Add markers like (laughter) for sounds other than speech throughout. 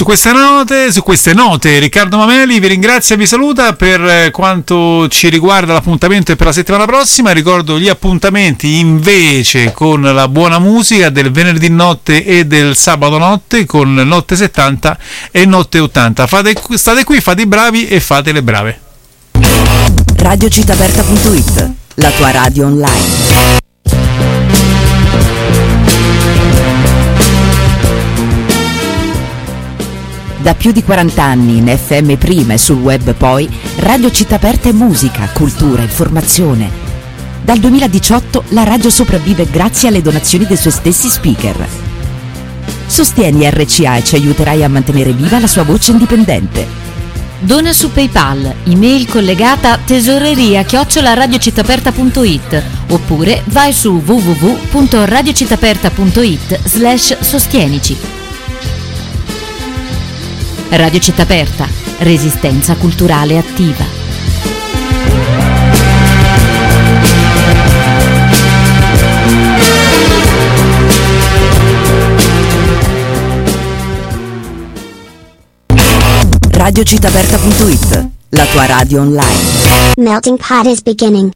Su queste note, su queste note, Riccardo Mameli vi ringrazia e vi saluta per eh, quanto ci riguarda l'appuntamento per la settimana prossima. Ricordo gli appuntamenti invece con la buona musica del venerdì notte e del sabato notte con Notte 70 e Notte 80. Fate, state qui, fate i bravi e fate le brave. Radiocitaperta.it, la tua radio online. Da più di 40 anni in FM prima e sul web poi, Radio Città Aperta è musica, cultura, informazione. Dal 2018 la radio sopravvive grazie alle donazioni dei suoi stessi speaker. Sostieni RCA e ci aiuterai a mantenere viva la sua voce indipendente. Dona su PayPal, email collegata tesoreria chiocciolaradiocittaperta.it oppure vai su www.radiocittaperta.it slash sostienici. Radio Città Aperta, resistenza culturale attiva. Radiocitaperta.it, la tua radio online. Melting pot is beginning.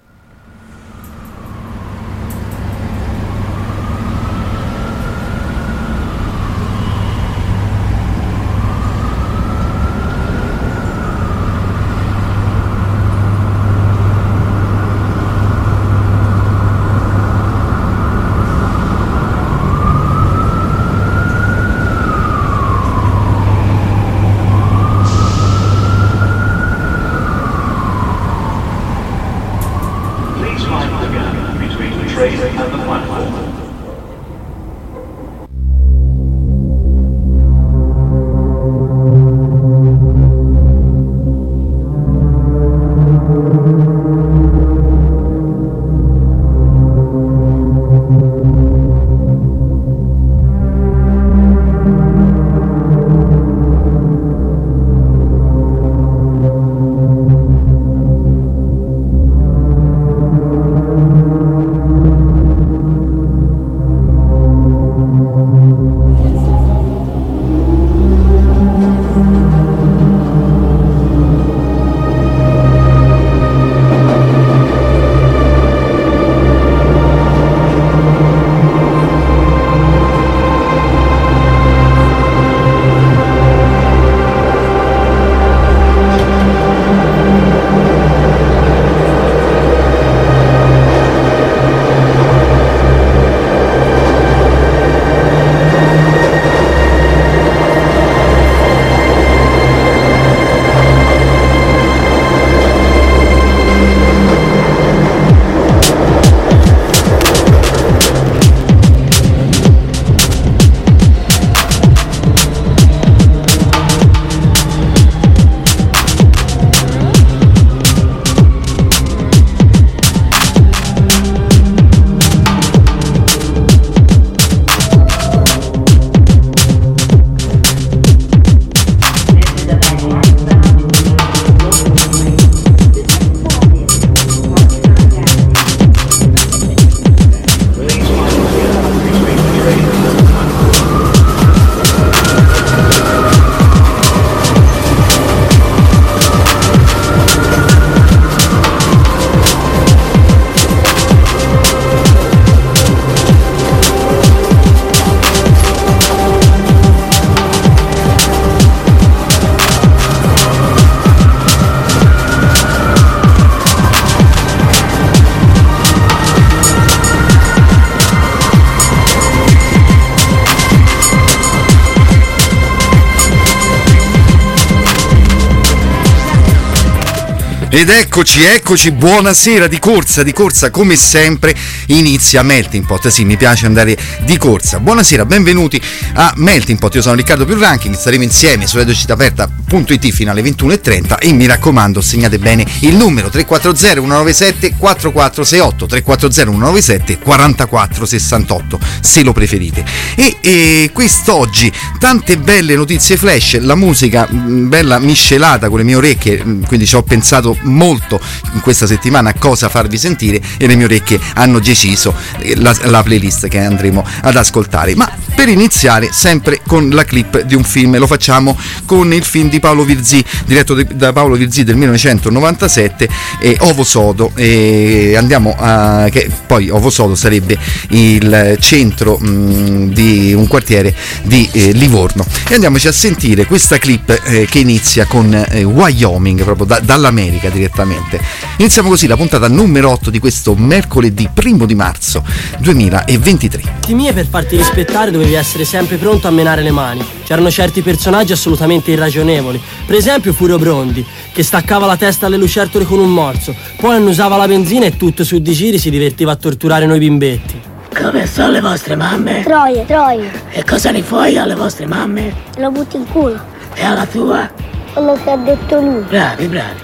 Eccoci, eccoci, buonasera di corsa, di corsa come sempre inizia Melting Pot, sì mi piace andare di corsa. Buonasera, benvenuti a Melting Pot, io sono Riccardo Più Ranking, staremo insieme su radiocittaperta.it fino alle 21.30 e mi raccomando segnate bene il numero 340 197 4468 340 197 4468 se lo preferite. E, e quest'oggi tante belle notizie flash, la musica mh, bella miscelata con le mie orecchie, mh, quindi ci ho pensato molto in questa settimana cosa farvi sentire e le mie orecchie hanno deciso eh, la, la playlist che andremo ad ascoltare. Ma per iniziare sempre con la clip di un film, lo facciamo con il film di Paolo Virzì, diretto di- da Paolo Virzì del 1997, eh, Ovo Sodo. E andiamo a, che poi Ovo Sodo sarebbe il centro mh, di un quartiere di eh, Livorno. E andiamoci a sentire questa clip eh, che inizia con eh, Wyoming, proprio da- dall'America direttamente. Iniziamo così la puntata numero 8 di questo mercoledì primo di marzo 2023. Di mie per farti rispettare dovevi essere sempre pronto a menare le mani. C'erano certi personaggi assolutamente irragionevoli. Per esempio Furio Brondi, che staccava la testa alle lucertole con un morso, poi annusava la benzina e tutto su di giri si divertiva a torturare noi bimbetti. Come sono le vostre mamme? Troie, troie, E cosa ne fai alle vostre mamme? lo butti in culo. E alla tua? Quello che ha detto lui. Bravi, bravi.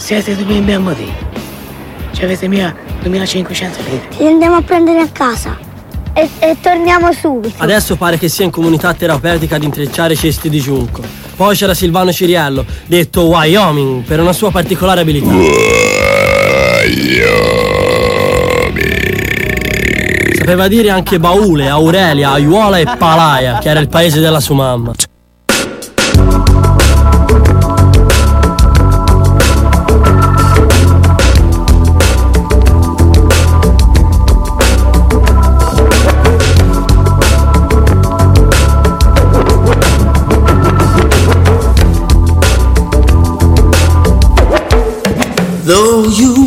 Siete due bimbi a motivo. Ci avete mia 2500 litri. Ci andiamo a prendere a casa. E, e torniamo subito. Adesso pare che sia in comunità terapeutica ad intrecciare cesti di giunco. Poi c'era Silvano Ciriello, detto Wyoming, per una sua particolare abilità. Sapeva dire anche Baule, Aurelia, Aiuola e Palaia, che era il paese della sua mamma. You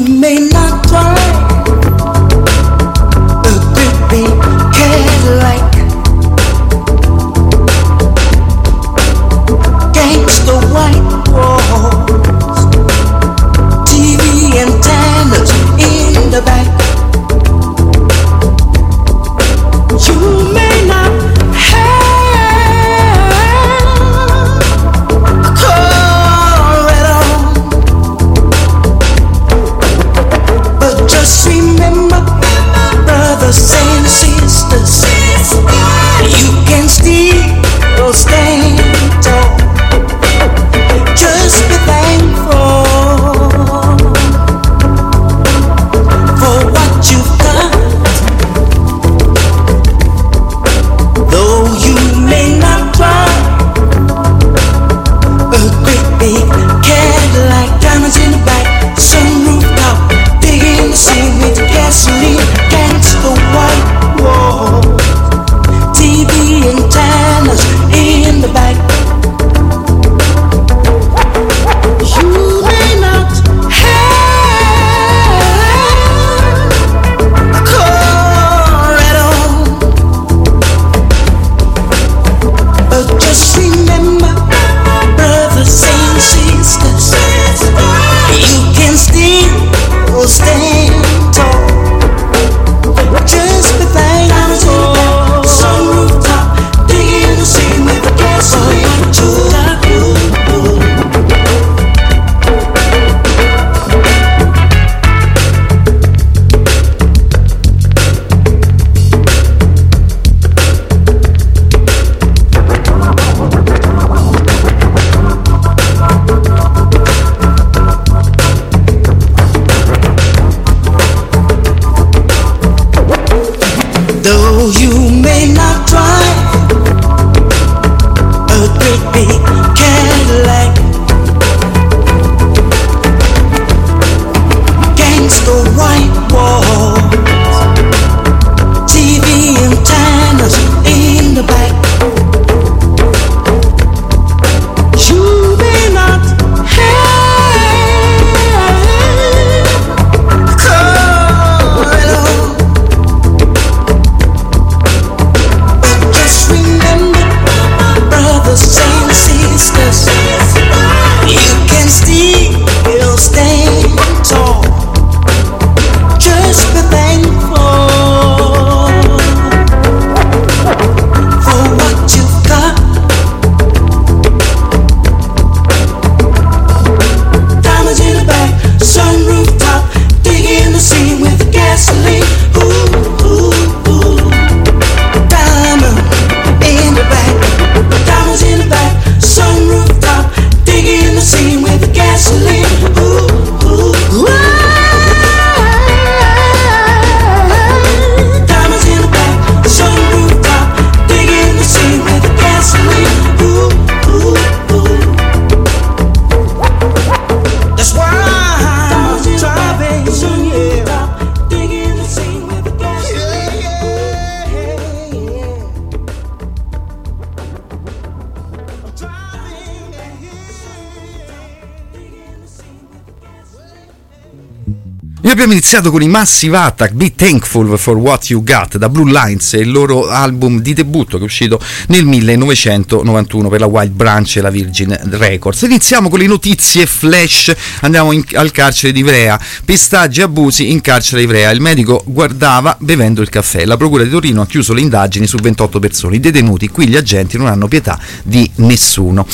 Iniziato con i Massive Attack, Be Thankful for What You Got, da Blue Lines, il loro album di debutto che è uscito nel 1991 per la Wild Branch e la Virgin Records. Iniziamo con le notizie flash, andiamo in- al carcere di Ivrea, pestaggi e abusi in carcere di Ivrea, il medico guardava bevendo il caffè, la procura di Torino ha chiuso le indagini su 28 persone, i detenuti, qui gli agenti non hanno pietà di nessuno.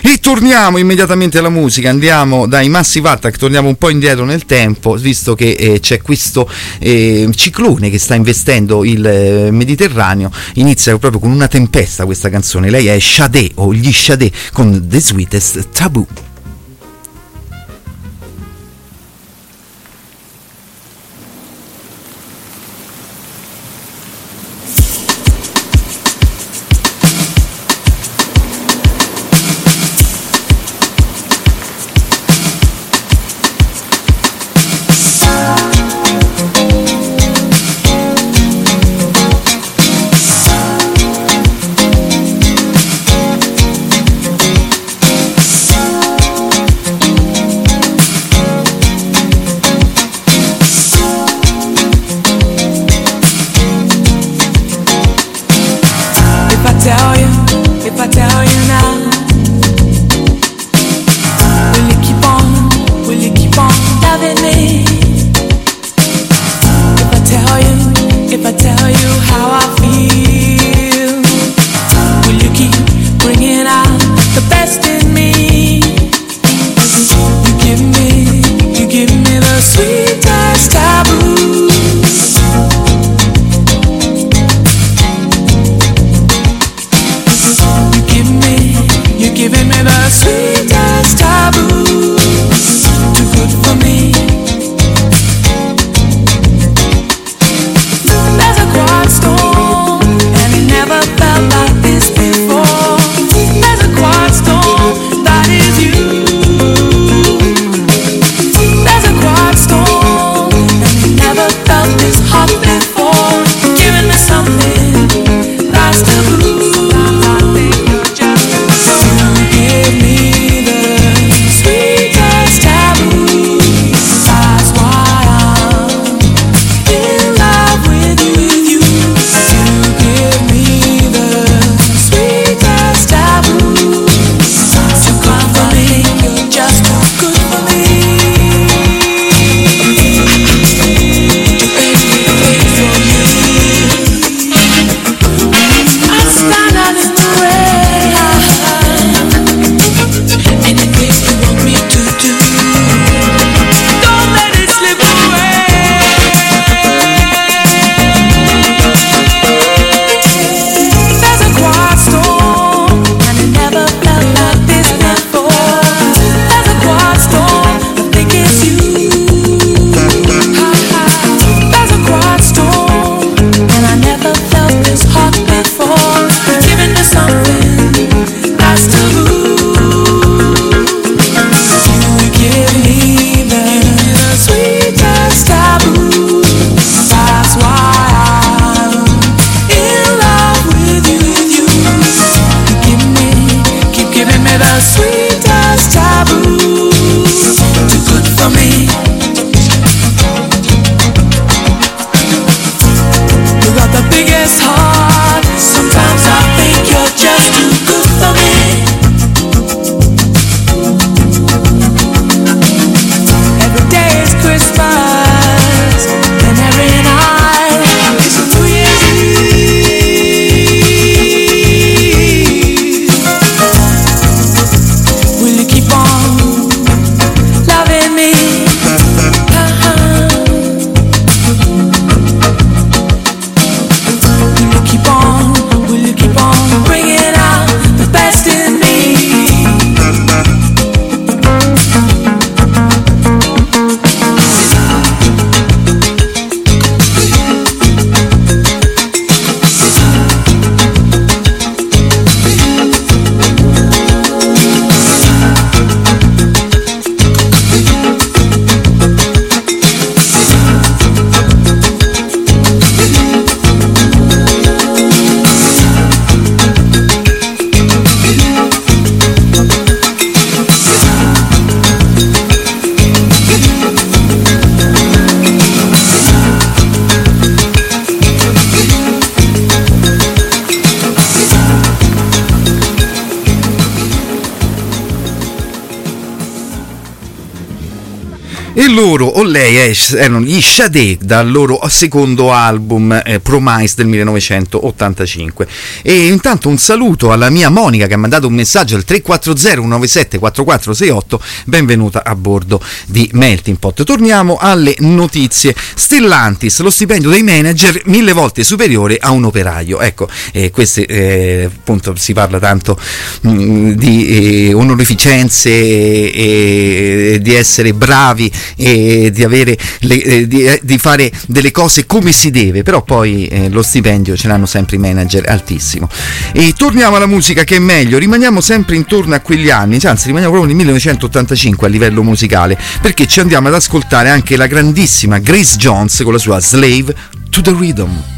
E torniamo immediatamente alla musica, andiamo dai Massive Attack, torniamo un po' indietro nel tempo, visto che eh, c'è questo eh, ciclone che sta investendo il eh, Mediterraneo, inizia proprio con una tempesta questa canzone, lei è Sade o gli Sade con The Sweetest Taboo. Lei erano gli Sade dal loro secondo album eh, Promise del 1985 e intanto un saluto alla mia Monica che ha mandato un messaggio al 340 197 4468 benvenuta a bordo di Melting Pot. Torniamo alle notizie. Stellantis lo stipendio dei manager mille volte superiore a un operaio. Ecco eh, queste eh, appunto si parla tanto mh, di eh, onorificenze e, e di essere bravi e di avere le- eh, di, eh, di fare delle cose come si deve però poi eh, lo stipendio ce l'hanno sempre i manager altissimo. E torniamo alla musica che è meglio. Rimaniamo sempre intorno a quegli anni anzi rimaniamo proprio nel 1985 a livello musicale perché ci andiamo ad ascoltare anche la grandissima Grace Jones con la sua Slave to the Rhythm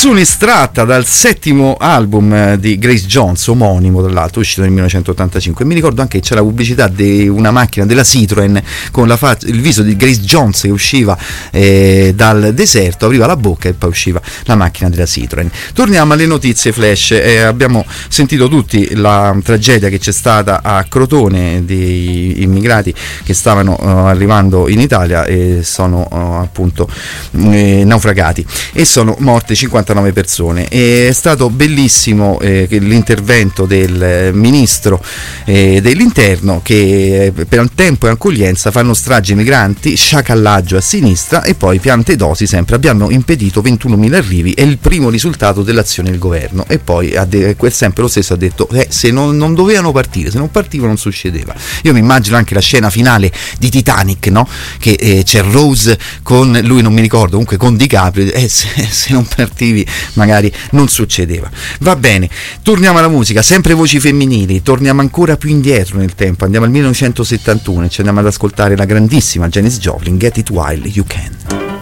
Canzone estratta dal settimo album eh, di Grace Jones, omonimo tra l'altro, uscito nel 1985. Mi ricordo anche che c'era la pubblicità di una macchina della Citroen con fa- il viso di Grace Jones che usciva eh, dal deserto, apriva la bocca e poi usciva la macchina della Citroen. Torniamo alle notizie flash. Eh, abbiamo sentito tutti la tragedia che c'è stata a Crotone di immigrati che stavano eh, arrivando in Italia e sono eh, appunto eh, naufragati e sono morte 59 persone. È stato bellissimo eh, l'intervento del eh, ministro eh, dell'interno che eh, per tempo e accoglienza fanno strage ai migranti, sciacallaggio a sinistra e poi piante dosi sempre. Abbiamo impedito 21.000 arrivi, è il primo risultato dell'azione del governo. E poi de- sempre lo stesso ha detto eh, se non, non dovevano partire, se non partivano non succedeva. Io mi immagino anche la scena finale di Titanic, no? Che c'è Rose con lui, non mi ricordo, comunque con DiCaprio, eh, se, se non partivi magari non succedeva. Va bene, torniamo alla musica, sempre voci femminili, torniamo ancora più indietro nel tempo, andiamo al 1971 e ci andiamo ad ascoltare la grandissima Janis Joplin, Get It While You Can.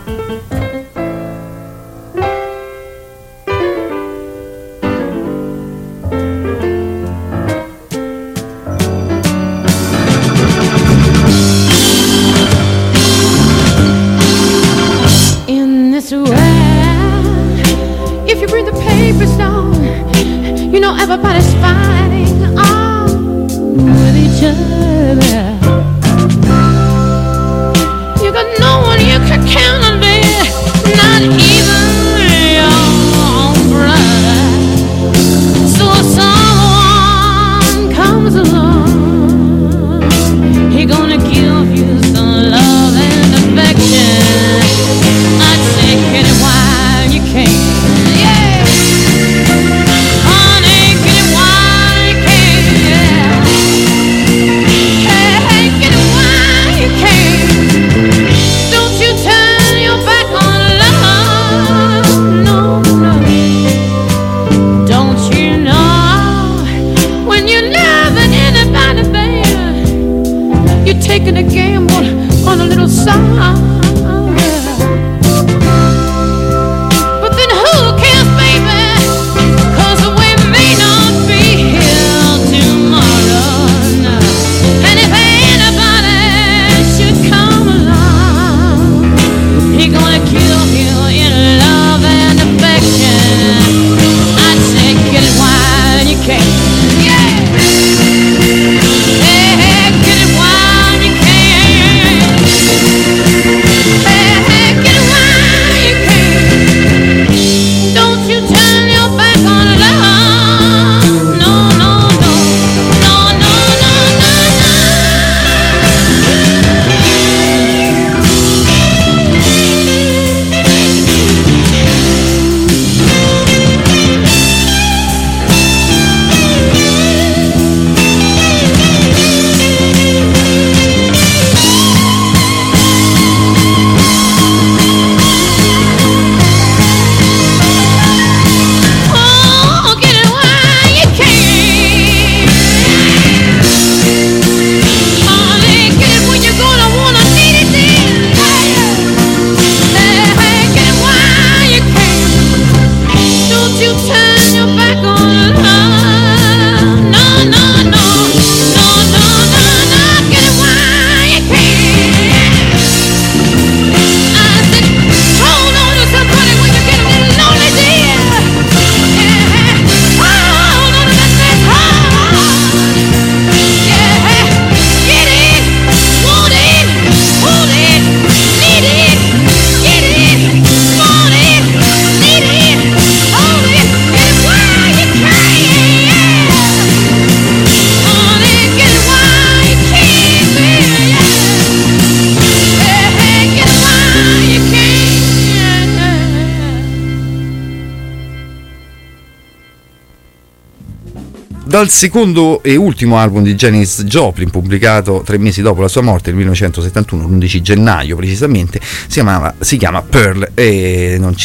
Dal secondo e ultimo album di Janis Joplin, pubblicato tre mesi dopo la sua morte, nel 1971, l'11 gennaio precisamente, si, chiamava, si chiama Pearl e non,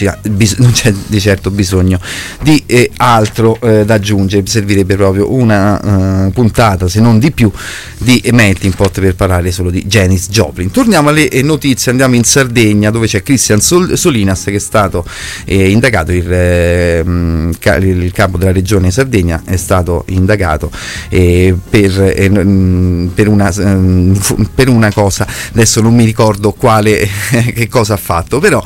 non c'è di certo bisogno di eh, altro eh, da aggiungere, servirebbe proprio una eh, puntata, se non di più, di Melting Pot per parlare solo di Janis Joplin. Torniamo alle eh, notizie, andiamo in Sardegna dove c'è Christian Sol- Solinas che è stato eh, indagato, il, eh, ca- il capo della regione Sardegna è stato indagato eh, per, eh, mh, per, una, fu- per una cosa, adesso non mi ricordo quale, (laughs) che cosa ha fatto, però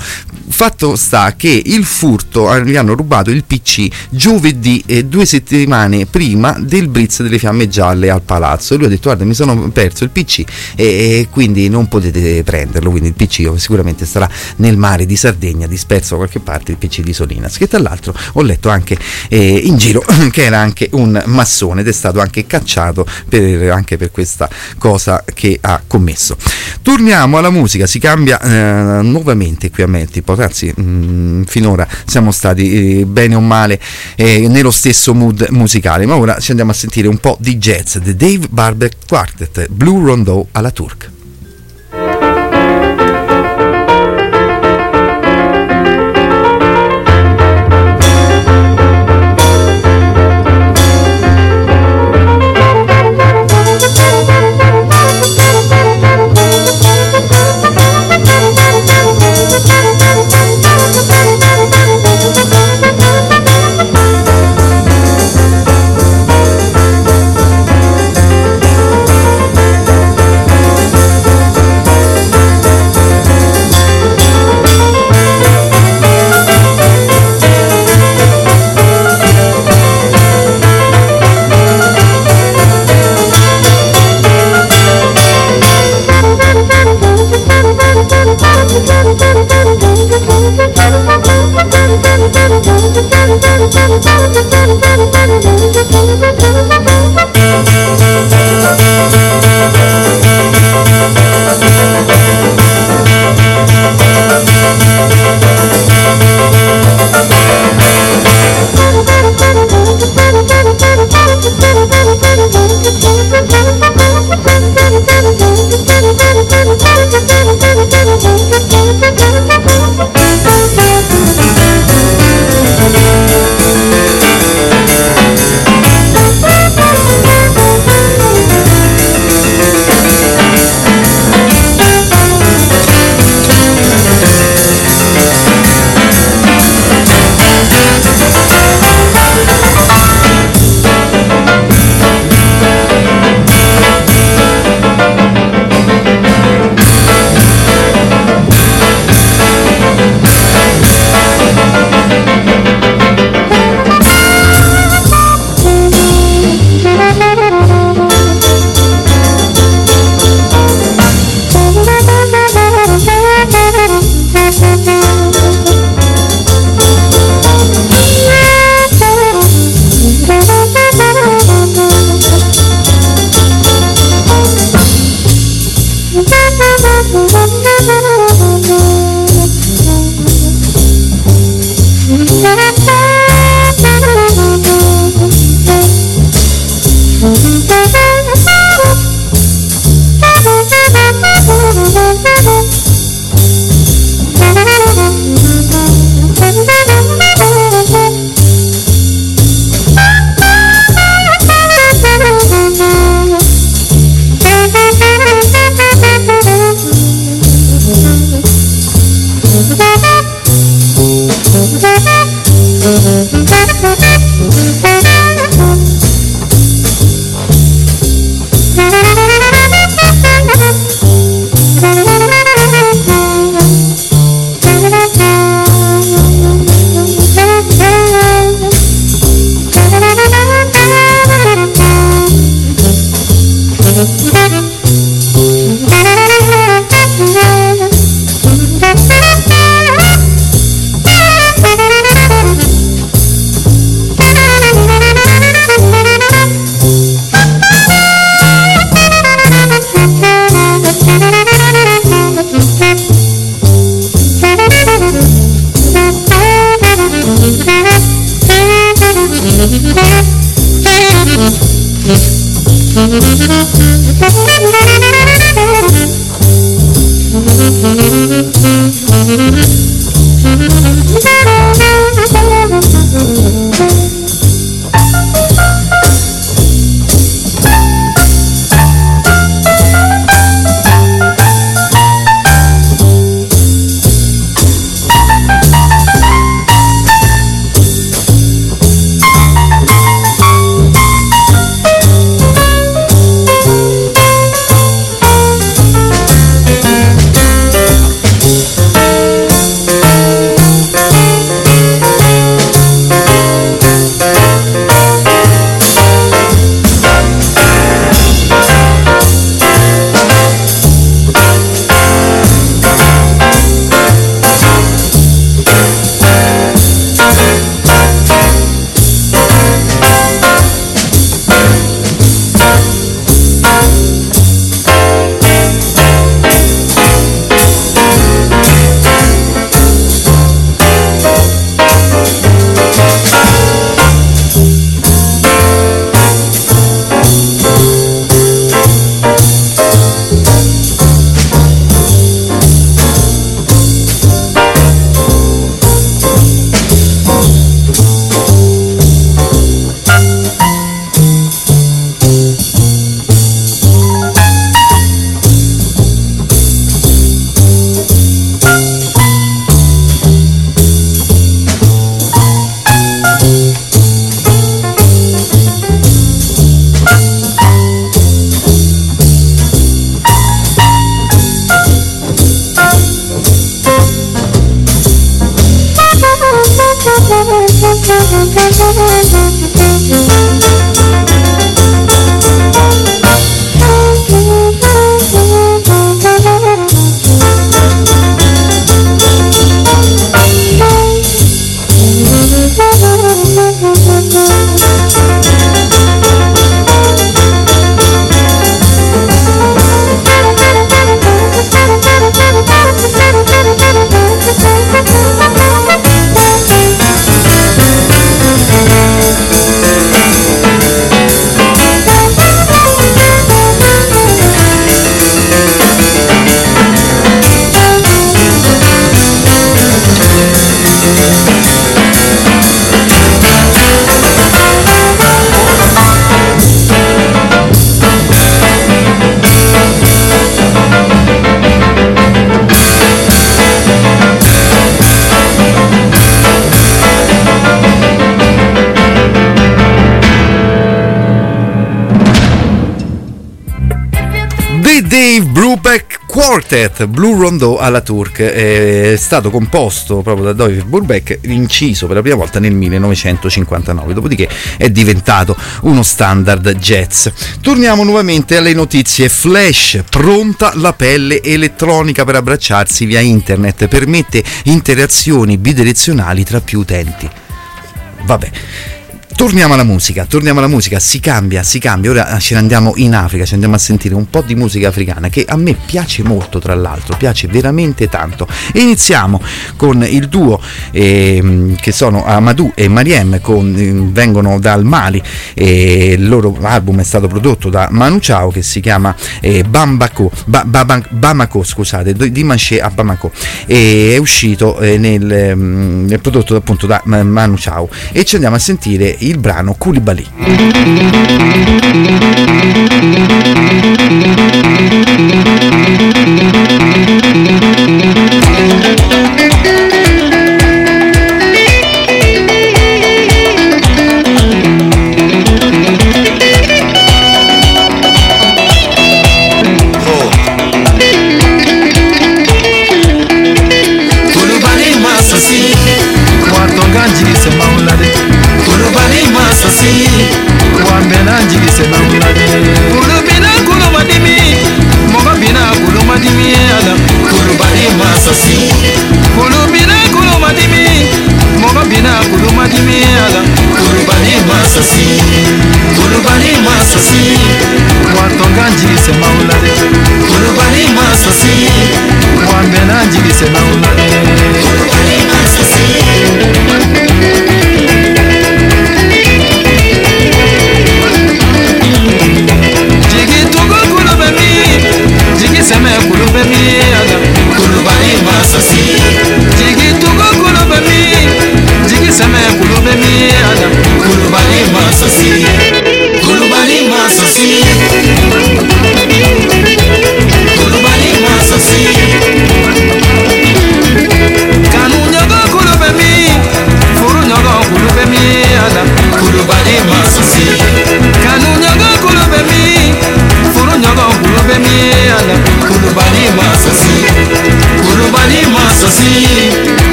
fatto sta che il furto, eh, gli hanno rubato il PC giovedì eh, due settimane prima del blitz delle fiamme gialle al palazzo. E lui ha detto guarda mi sono perso il PC e, quindi non potete prenderlo, quindi il PC sicuramente sarà nel mare di Sardegna disperso da qualche parte il PC di Solinas che tra l'altro ho letto anche eh, in giro (clears throat) che era anche un massone ed è stato anche cacciato per, anche per questa cosa che ha commesso. Torniamo alla musica, si cambia eh, nuovamente qui a Melti, anzi mh, finora siamo stati eh, bene o male eh, nello stesso mood musicale, ma ora ci andiamo a sentire un po' di jazz, The Dave Barber Quartet, Blue Rondeau alla Turk. Quartet Blue Rondeau alla Turk è stato composto proprio da Dave Brubeck inciso per la prima volta nel 1959 dopodiché è diventato uno standard jazz. Torniamo nuovamente alle notizie. Flash pronta la pelle elettronica per abbracciarsi via internet permette interazioni bidirezionali tra più utenti. Vabbè Torniamo alla musica, torniamo alla musica, si cambia, si cambia. Ora ce ne andiamo in Africa, ci andiamo a sentire un po' di musica africana che a me piace molto, tra l'altro, piace veramente tanto. Iniziamo con il duo ehm, che sono Amadou e Mariem, con, eh, vengono dal Mali. E il loro album è stato prodotto da Manu Chao che si chiama eh, Bambako, Ba- Ba- Bamako, scusate, di Manché a Bamako. E è uscito eh, ehm, nel prodotto appunto da Ma- Manu Chao. E ci andiamo a sentire il brano Koulibaly. Kulubali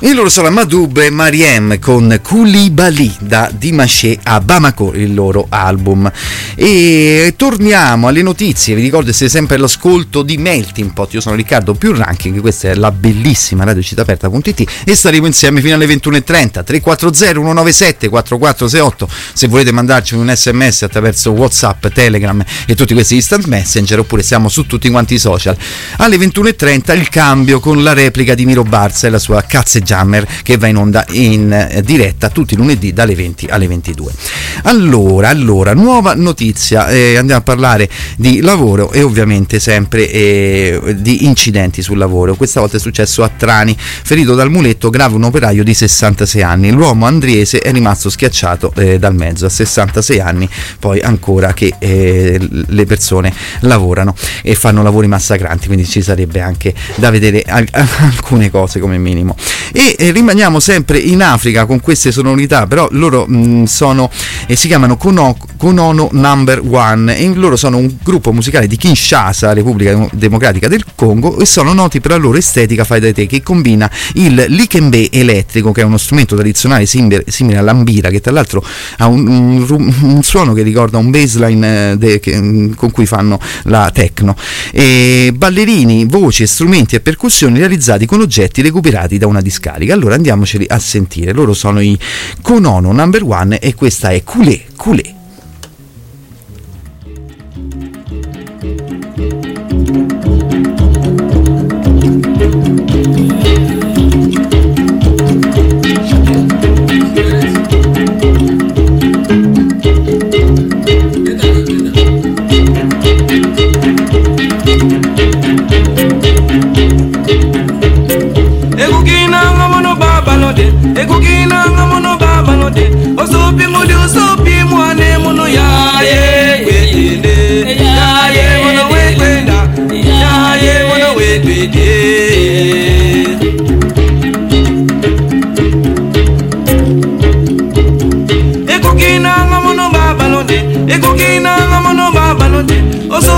E loro sono Madoub e Mariem con Koulibaly da Dimaché a Bamako, il loro album. E torniamo alle notizie, vi ricordo siete sempre all'ascolto di Melting Pot, io sono Riccardo più Ranking, questa è la bellissima radiocitaperta.it e staremo insieme fino alle 21.30, 340 197 4468 se volete mandarci un sms attraverso Whatsapp, Telegram e tutti questi instant messenger oppure siamo su tutti quanti i social. Alle 21.30 il cambio con la replica di Miro Barza e la sua Cazze Jammer che va in onda in eh, diretta tutti i lunedì dalle 20 alle 22. Allora, allora, nuova notizia, eh, andiamo a parlare di lavoro e ovviamente sempre eh, di incidenti sul lavoro. Questa volta è successo a Trani, ferito dal muletto grave un operaio di 66 anni. L'uomo andriese è rimasto schiacciato eh, dal mezzo a 66 anni, poi ancora che eh, le persone lavorano e fanno lavori massacranti, quindi ci sarebbe anche da vedere al- (laughs) alcune cose come minimo. E eh, rimaniamo sempre in Africa con queste sonorità, però loro mh, sono, eh, si chiamano Kono- Konono Number One e loro sono un gruppo musicale di Kinshasa, Repubblica Dem- Democratica del Congo, e sono noti per la loro estetica fai da te che combina il likembe elettrico, che è uno strumento tradizionale simile, simile all'ambira, che tra l'altro ha un, un un suono che ricorda un baseline eh, de- che- mh, con cui fanno la techno. E ballerini, voci, strumenti e percussioni realizzati con oggetti recuperati da una discarica. Allora andiamoceli a sentire. Loro sono i Konono Number One e questa è Culé Culé.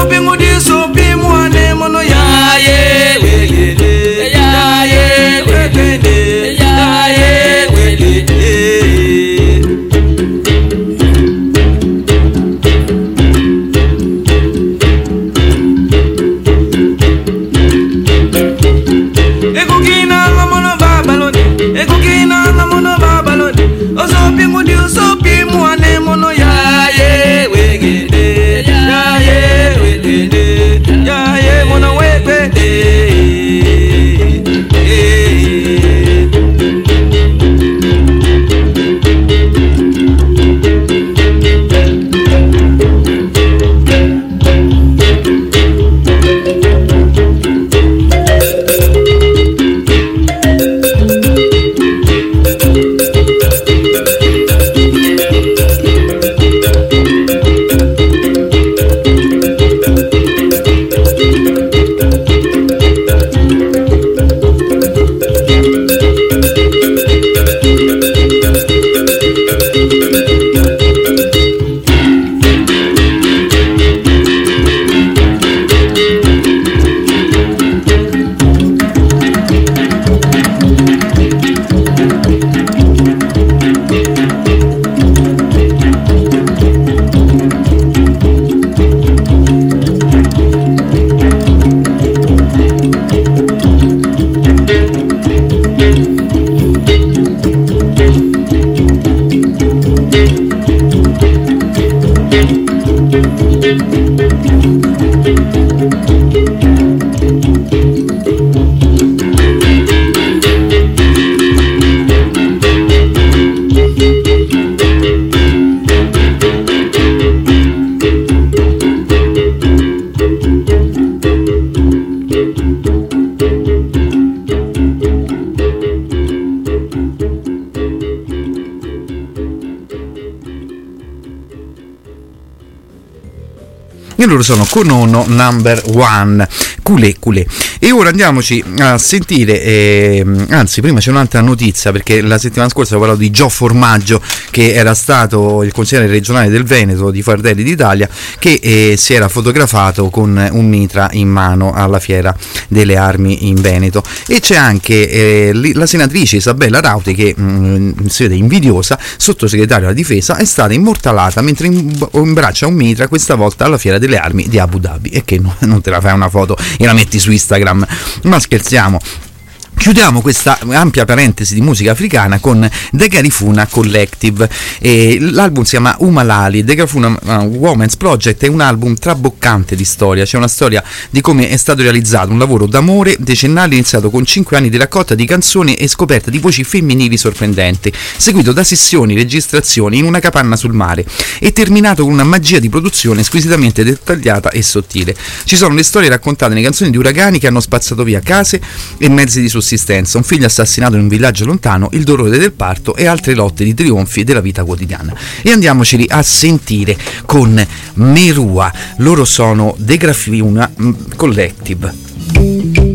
变我的。Sono Konono Number One, Culé Culé. E ora andiamoci a sentire, ehm, anzi prima c'è un'altra notizia perché la settimana scorsa ho parlato di Gio Formaggio che era stato il consigliere regionale del Veneto di Fardelli d'Italia che eh, si era fotografato con un mitra in mano alla fiera delle armi in Veneto. E c'è anche eh, la senatrice Isabella Rauti che mh, si vede invidiosa, sottosegretario alla difesa, è stata immortalata mentre im- imbraccia un mitra questa volta alla fiera delle armi di Abu Dhabi. E che no- non te la fai una foto e la metti su Instagram, ma scherziamo. Chiudiamo questa ampia parentesi di musica africana con The Garifuna Collective. E l'album si chiama Umalali. The Garifuna uh, Women's Project è un album traboccante di storia. C'è una storia di come è stato realizzato un lavoro d'amore decennale iniziato con 5 anni di raccolta di canzoni e scoperta di voci femminili sorprendenti, seguito da sessioni, registrazioni in una capanna sul mare e terminato con una magia di produzione squisitamente dettagliata e sottile. Ci sono le storie raccontate nelle canzoni di uragani che hanno spazzato via case e mezzi di sussistenza, un figlio assassinato in un villaggio lontano, il dolore del parto e altre lotte di trionfi della vita quotidiana. E andiamoceli a sentire con Merua. Loro sono The Grafuna mm, Collective.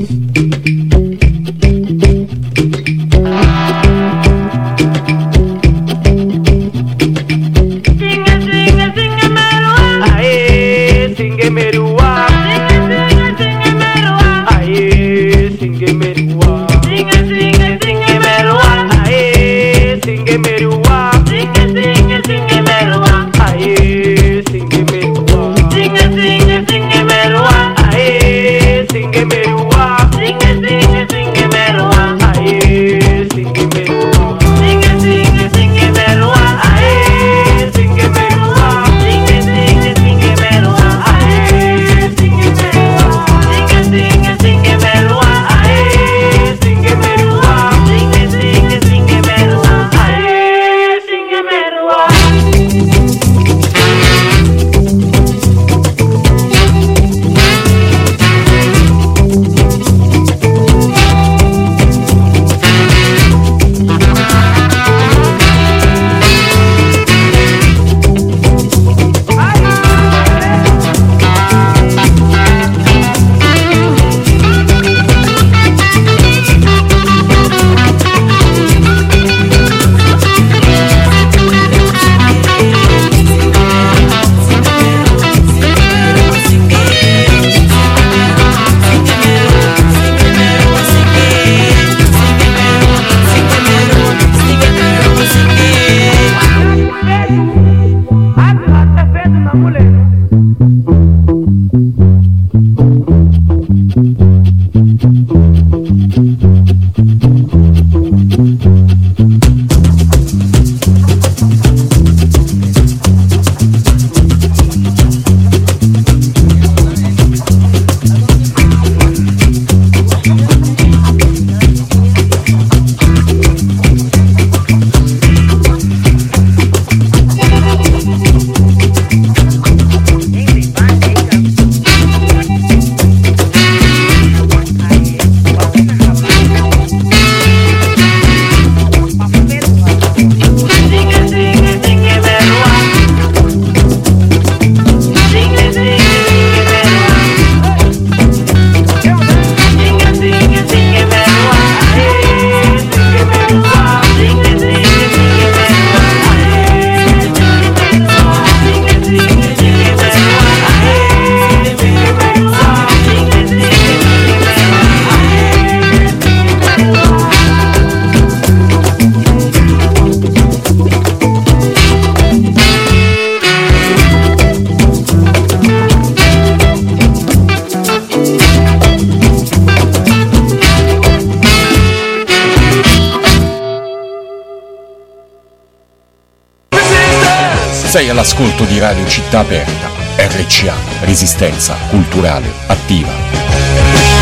Sei all'ascolto di Radio Città Aperta, RCA, Resistenza Culturale Attiva.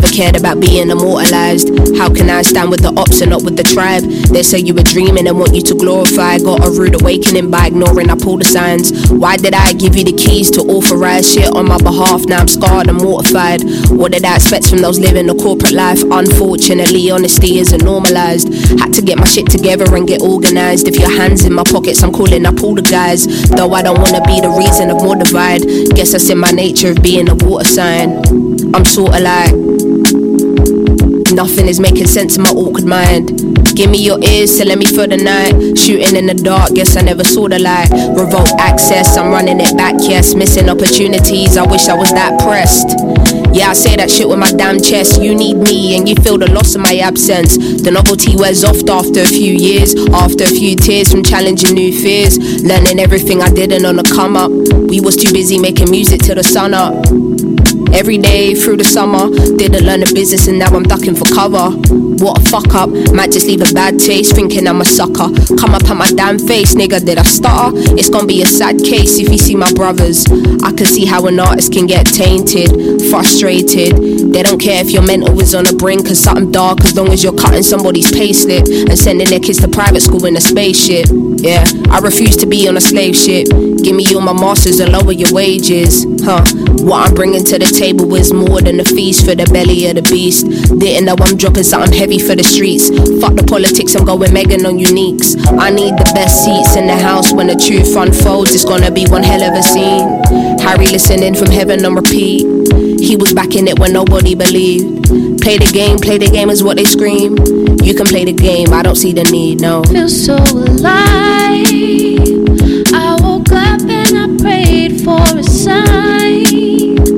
Never cared about being immortalized. How can I stand with the ops and not with the tribe? They say you were dreaming and want you to glorify. Got a rude awakening by ignoring up all the signs. Why did I give you the keys to authorize shit on my behalf? Now I'm scarred and mortified. What did I expect from those living a corporate life? Unfortunately, honesty isn't normalized. Had to get my shit together and get organized. If your hands in my pockets, I'm calling up all the guys. Though I don't wanna be the reason of more divide. Guess that's in my nature of being a water sign. I'm sorta like Nothing is making sense in my awkward mind. Give me your ears to let me feel the night. Shooting in the dark, guess I never saw the light. Revoke access, I'm running it back, yes. Missing opportunities, I wish I was that pressed. Yeah, I say that shit with my damn chest. You need me, and you feel the loss of my absence. The novelty wears off after a few years, after a few tears from challenging new fears. Learning everything I didn't on the come up. We was too busy making music till the sun up. Every day through the summer, didn't learn the business and now I'm ducking for cover. What a fuck up, might just leave a bad taste, thinking I'm a sucker. Come up at my damn face, nigga, did I stutter? It's gonna be a sad case if you see my brothers. I can see how an artist can get tainted, frustrated. They don't care if your mental is on the brink of something dark as long as you're cutting somebody's payslip and sending their kids to private school in a spaceship. Yeah, I refuse to be on a slave ship. Give me all my masters and lower your wages. Huh, what I'm bringing to the table is more than a feast for the belly of the beast. Didn't know I'm dropping something heavy for the streets. Fuck the politics, I'm going Megan on uniques. I need the best seats in the house when the truth unfolds. It's gonna be one hell of a scene. Harry listening from heaven on repeat. He was backing it when nobody believed. Play the game, play the game is what they scream. You can play the game, I don't see the need, no. feel so alive. I woke up and I prayed for a sign.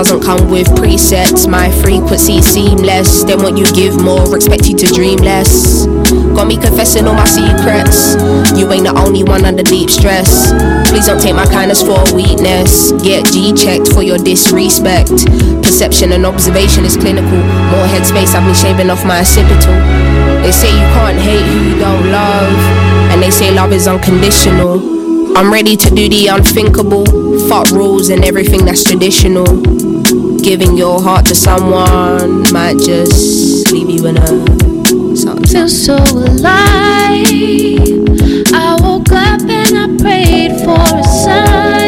Doesn't come with presets. My frequency seamless. Then what you give more, expect you to dream less. Got me confessing all my secrets. You ain't the only one under deep stress. Please don't take my kindness for weakness. Get G checked for your disrespect. Perception and observation is clinical. More headspace, I've been shaving off my occipital. They say you can't hate who you don't love. And they say love is unconditional. I'm ready to do the unthinkable. Fuck rules and everything that's traditional. Giving your heart to someone might just leave you in a feel so alive. I woke up and I prayed for a sign.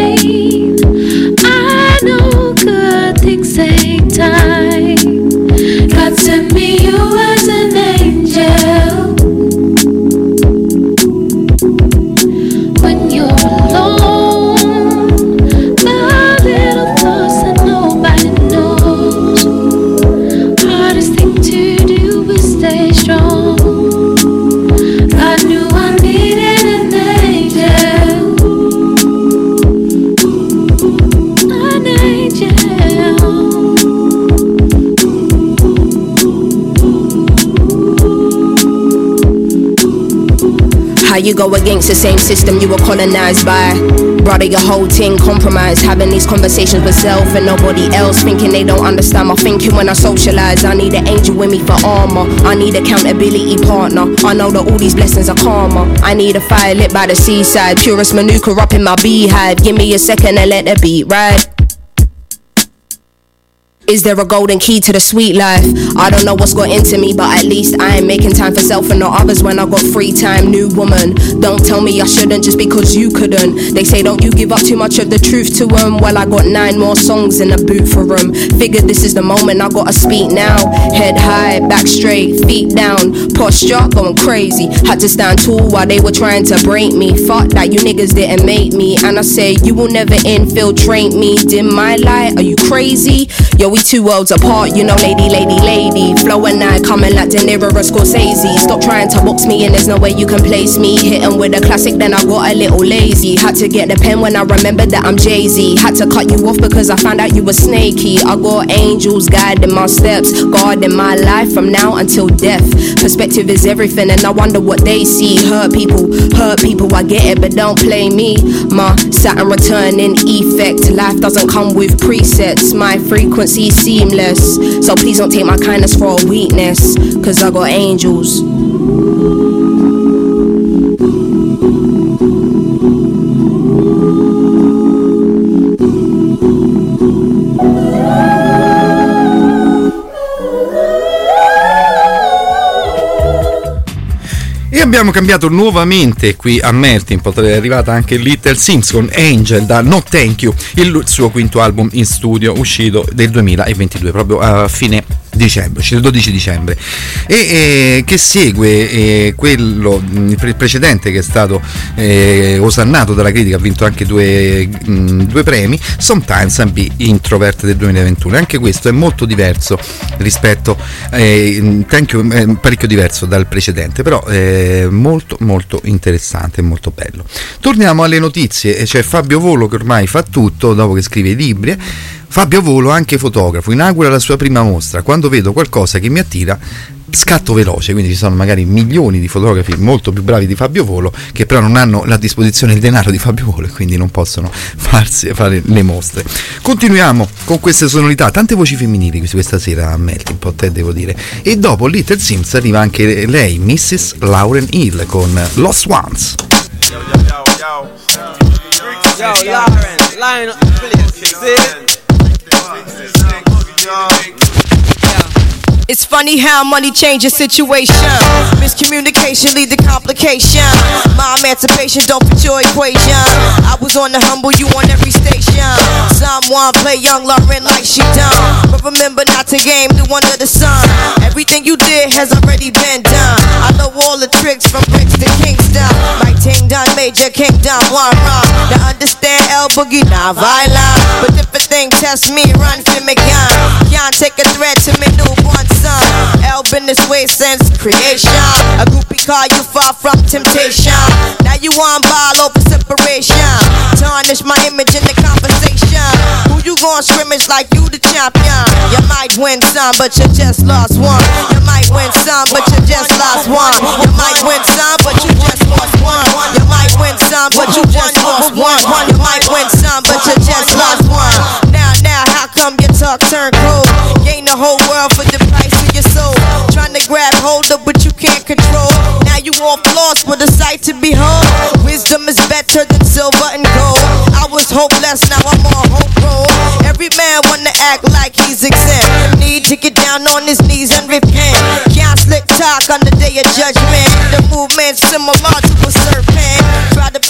Go against the same system you were colonized by? Brother, your whole thing compromised. Having these conversations with self and nobody else. Thinking they don't understand my thinking when I socialize. I need an angel with me for armor. I need accountability partner. I know that all these blessings are karma. I need a fire lit by the seaside. Purest manuka up in my beehive. Give me a second and let the beat ride. Is there a golden key to the sweet life? I don't know what's got into me, but at least I ain't making time for self and not others when I got free time. New woman, don't tell me I shouldn't just because you couldn't. They say, don't you give up too much of the truth to them. Well, I got nine more songs in the boot for them. Figured this is the moment I gotta speak now. Head high, back straight, feet down. Posture going crazy. Had to stand tall while they were trying to break me. Fuck that, you niggas didn't make me. And I say, you will never infiltrate me. Dim my light, are you crazy? Yo, we two worlds apart, you know, lady, lady, lady. Flow and I coming like De Niro or Scorsese. Stop trying to box me in, there's no way you can place me. Hitting with a classic, then I got a little lazy. Had to get the pen when I remembered that I'm Jay Z. Had to cut you off because I found out you were snaky. I got angels guiding my steps, guarding my life from now until death. Perspective is everything, and I wonder what they see. Hurt people, hurt people, I get it, but don't play me. My Saturn returning effect. Life doesn't come with presets, my frequency seamless. So please don't take my kindness for a weakness, cause I got angels. Abbiamo cambiato nuovamente qui a Melting è arrivata anche Little Sims con Angel da No Thank You, il suo quinto album in studio uscito del 2022, proprio a fine dicembre, il 12 dicembre. E eh, che segue eh, quello mh, pre- precedente che è stato eh, osannato dalla critica ha vinto anche due, mh, due premi Sometimes and Be Introvert del 2021 anche questo è molto diverso rispetto eh, you, eh, parecchio diverso dal precedente però molto molto interessante e molto bello. Torniamo alle notizie c'è Fabio Volo che ormai fa tutto dopo che scrive i libri Fabio Volo, anche fotografo, inaugura la sua prima mostra. Quando vedo qualcosa che mi attira, scatto veloce. Quindi ci sono magari milioni di fotografi molto più bravi di Fabio Volo che però non hanno a disposizione il denaro di Fabio Volo e quindi non possono (laughs) farsi, fare le mostre. Continuiamo con queste sonorità, tante voci femminili questa sera a Melting Pot, eh, devo dire. E dopo Little Sims arriva anche lei, Mrs. Lauren Hill, con Lost Ones. Yo, Lauren, line up the place, see? y'all. It's funny how money changes situation. Miscommunication lead to complication. My emancipation don't fit your equation. I was on the humble, you on every station. Someone play young Lauren like she done. But remember not to game the one of the sun. Everything you did has already been done. I know all the tricks from bricks to Kingston. My ting done major kingdom one wrong. Now understand El Boogie not violent. But if a thing test me, run for me gun. Can't take a threat to me newborn son. El been this way since creation. A groupie call you far from temptation. Now you on ball over separation. Tarnish my image in the conversation. Who you gon' scrimmage like you the champion? You might win some, but you just lost one. You might win some, but you just lost one. You might win some, but you just lost one. You might win some, but you just lost one. You might win some, but you just lost one. Now, now, how come your talk turn cold? Gain the whole world lost with a sight to behold. Wisdom is better than silver and gold. I was hopeless, now I'm on hope roll. Every man wanna act like he's exempt. Need to get down on his knees and repent. Can't slick talk on the day of judgment. The movement similar to a serpent.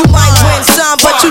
You might win some, but you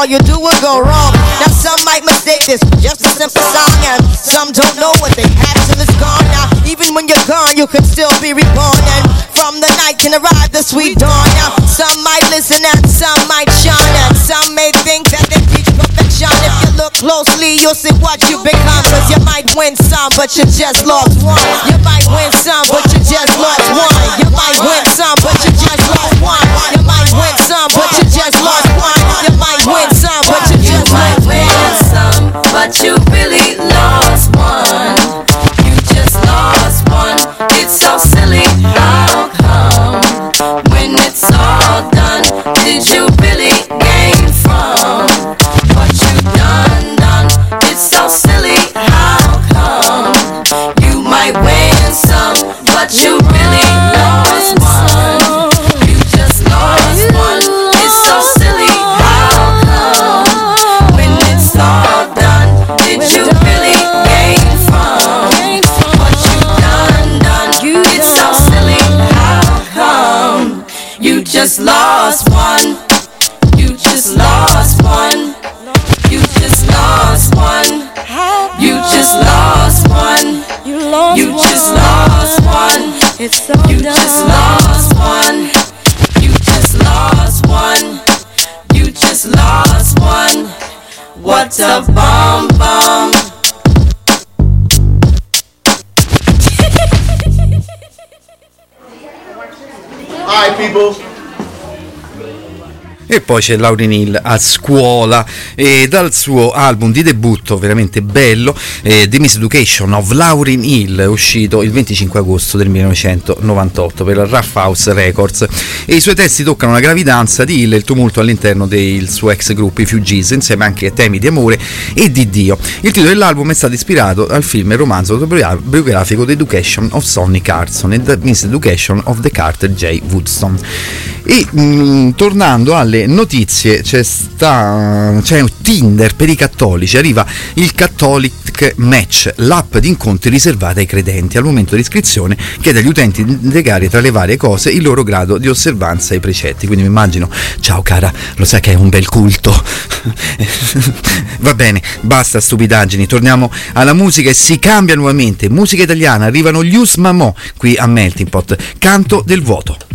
all you do will go wrong. Now some might mistake this just a simple song, and some don't know what they had till it's gone. Now even when you're gone, you can still be reborn, and from the night can arrive the sweet dawn. Now some might listen and some might shine, and some may think that they reach perfection. If you look closely, you'll see what you become. Cause you might win some, but you just lost one. You might win some. It's you really It's so you just lost one. You just lost one. You just lost one. What a bomb bomb. Hi, people. E poi c'è Lauren Hill a scuola e dal suo album di debutto veramente bello, eh, The Miseducation of Lauren Hill, uscito il 25 agosto del 1998 per la Rough House Records. E i suoi testi toccano la gravidanza di Hill e il tumulto all'interno del suo ex gruppo, i Fugees, insieme anche a temi di amore e di Dio. Il titolo dell'album è stato ispirato al film e romanzo autobiografico The Education of Sonny Carson e The Miseducation of the Carter J. Woodson. E mh, tornando alle notizie, c'è, sta, c'è un Tinder per i cattolici, arriva il Catholic Match, l'app di incontri riservata ai credenti. Al momento di iscrizione chiede agli utenti di indicare tra le varie cose il loro grado di osservanza ai precetti. Quindi mi immagino, ciao cara, lo sai che è un bel culto. (laughs) Va bene, basta stupidaggini, torniamo alla musica e si cambia nuovamente. Musica italiana, arrivano gli Us Mamò qui a Melting Pot, canto del vuoto.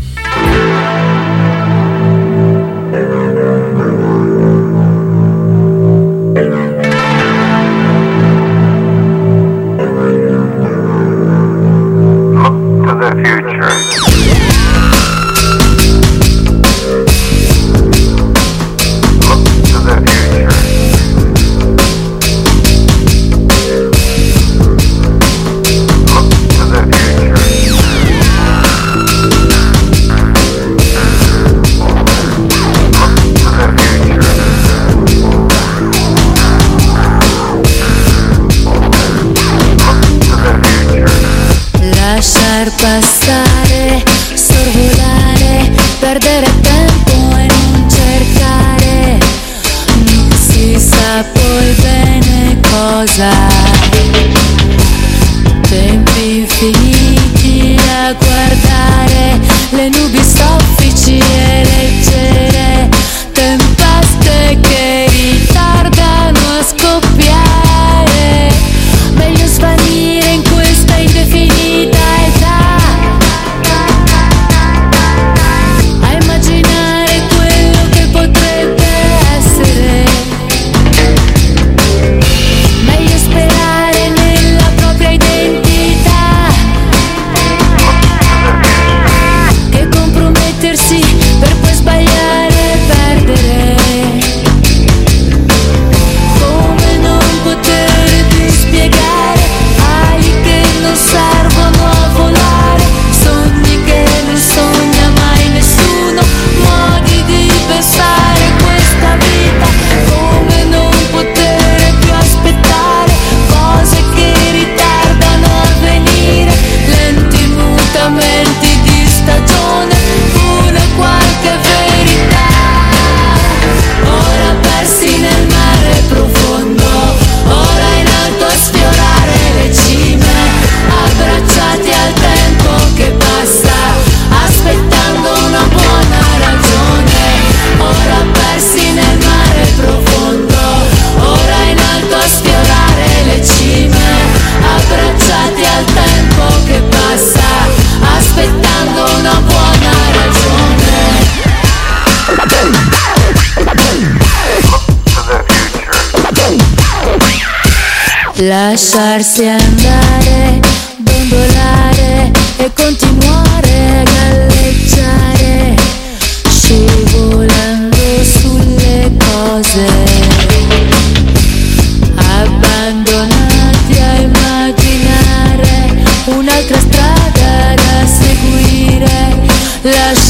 Lasciarsi andare, dondolare e continuare a galleggiare, scivolando sulle cose, abbandonati a immaginare un'altra strada lasciando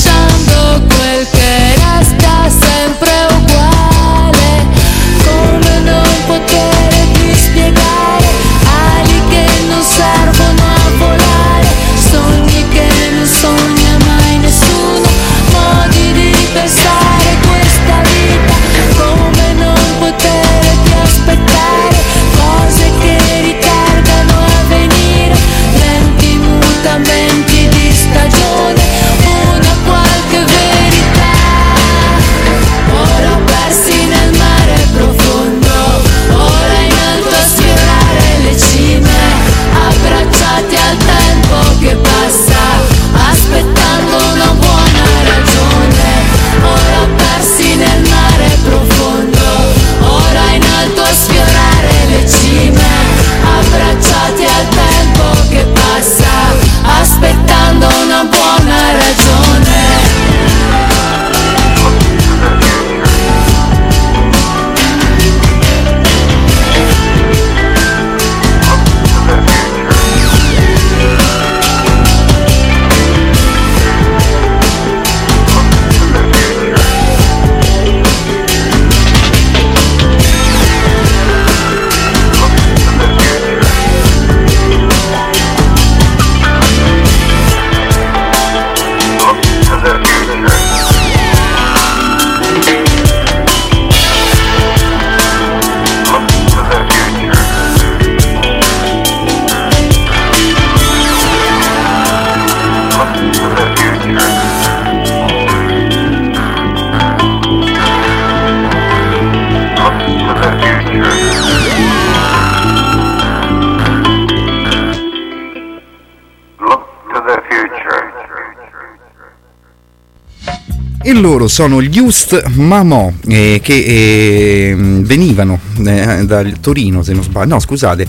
loro sono gli Ust Mamò eh, che eh, venivano eh, da Torino, se non sbaglio, no scusate,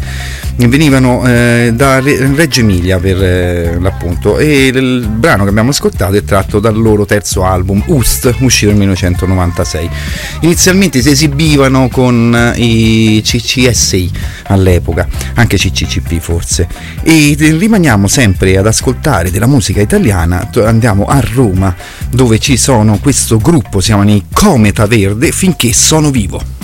venivano eh, da Re- Reggio Emilia per eh, l'appunto. E il, brano che abbiamo ascoltato è tratto dal loro terzo album Ust, uscito nel 1996. Inizialmente si esibivano con eh, i CCSI all'epoca, anche CCCP forse, e rimaniamo sempre ad ascoltare della musica italiana, andiamo a Roma dove ci sono questo gruppo, si chiamano i Cometa Verde, finché sono vivo.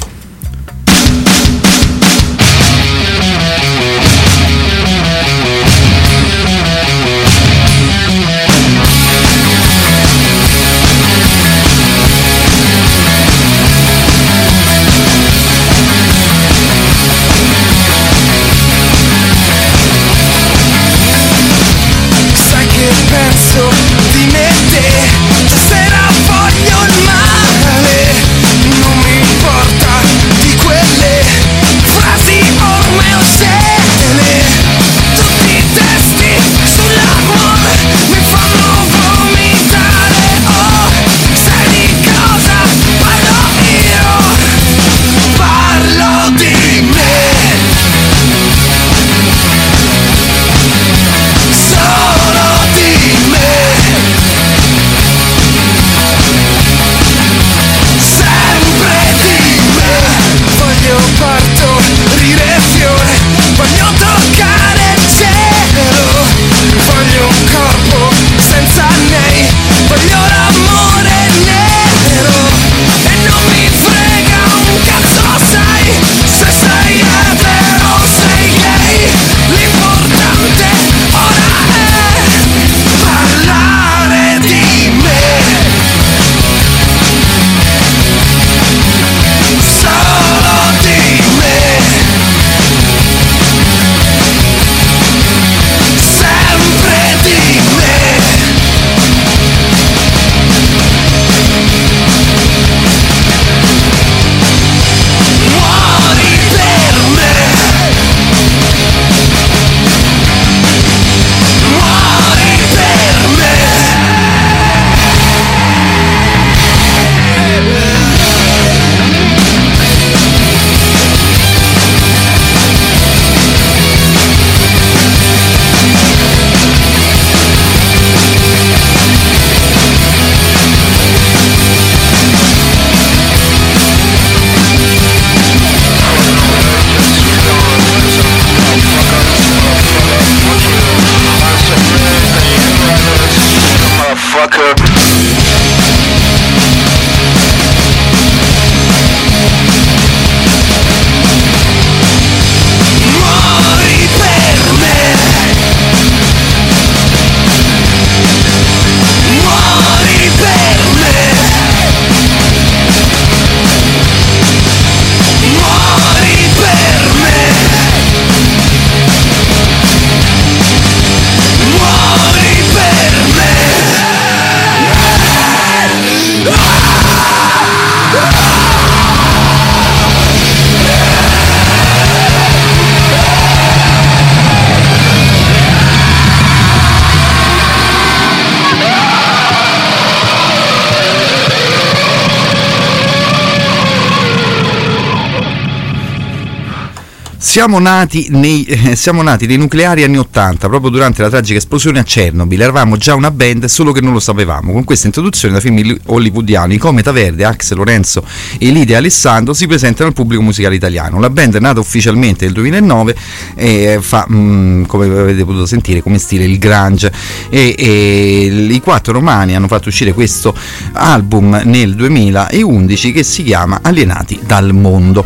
Siamo nati, nei, eh, siamo nati nei nucleari anni 80, proprio durante la tragica esplosione a Chernobyl. Eravamo già una band, solo che non lo sapevamo. Con questa introduzione da film hollywoodiani, Cometa Verde, Axel Lorenzo e Lidia Alessandro si presentano al pubblico musicale italiano. La band è nata ufficialmente nel 2009 e fa, mm, come avete potuto sentire, come stile il grunge. E, e i quattro romani hanno fatto uscire questo album nel 2011 che si chiama Alienati dal mondo.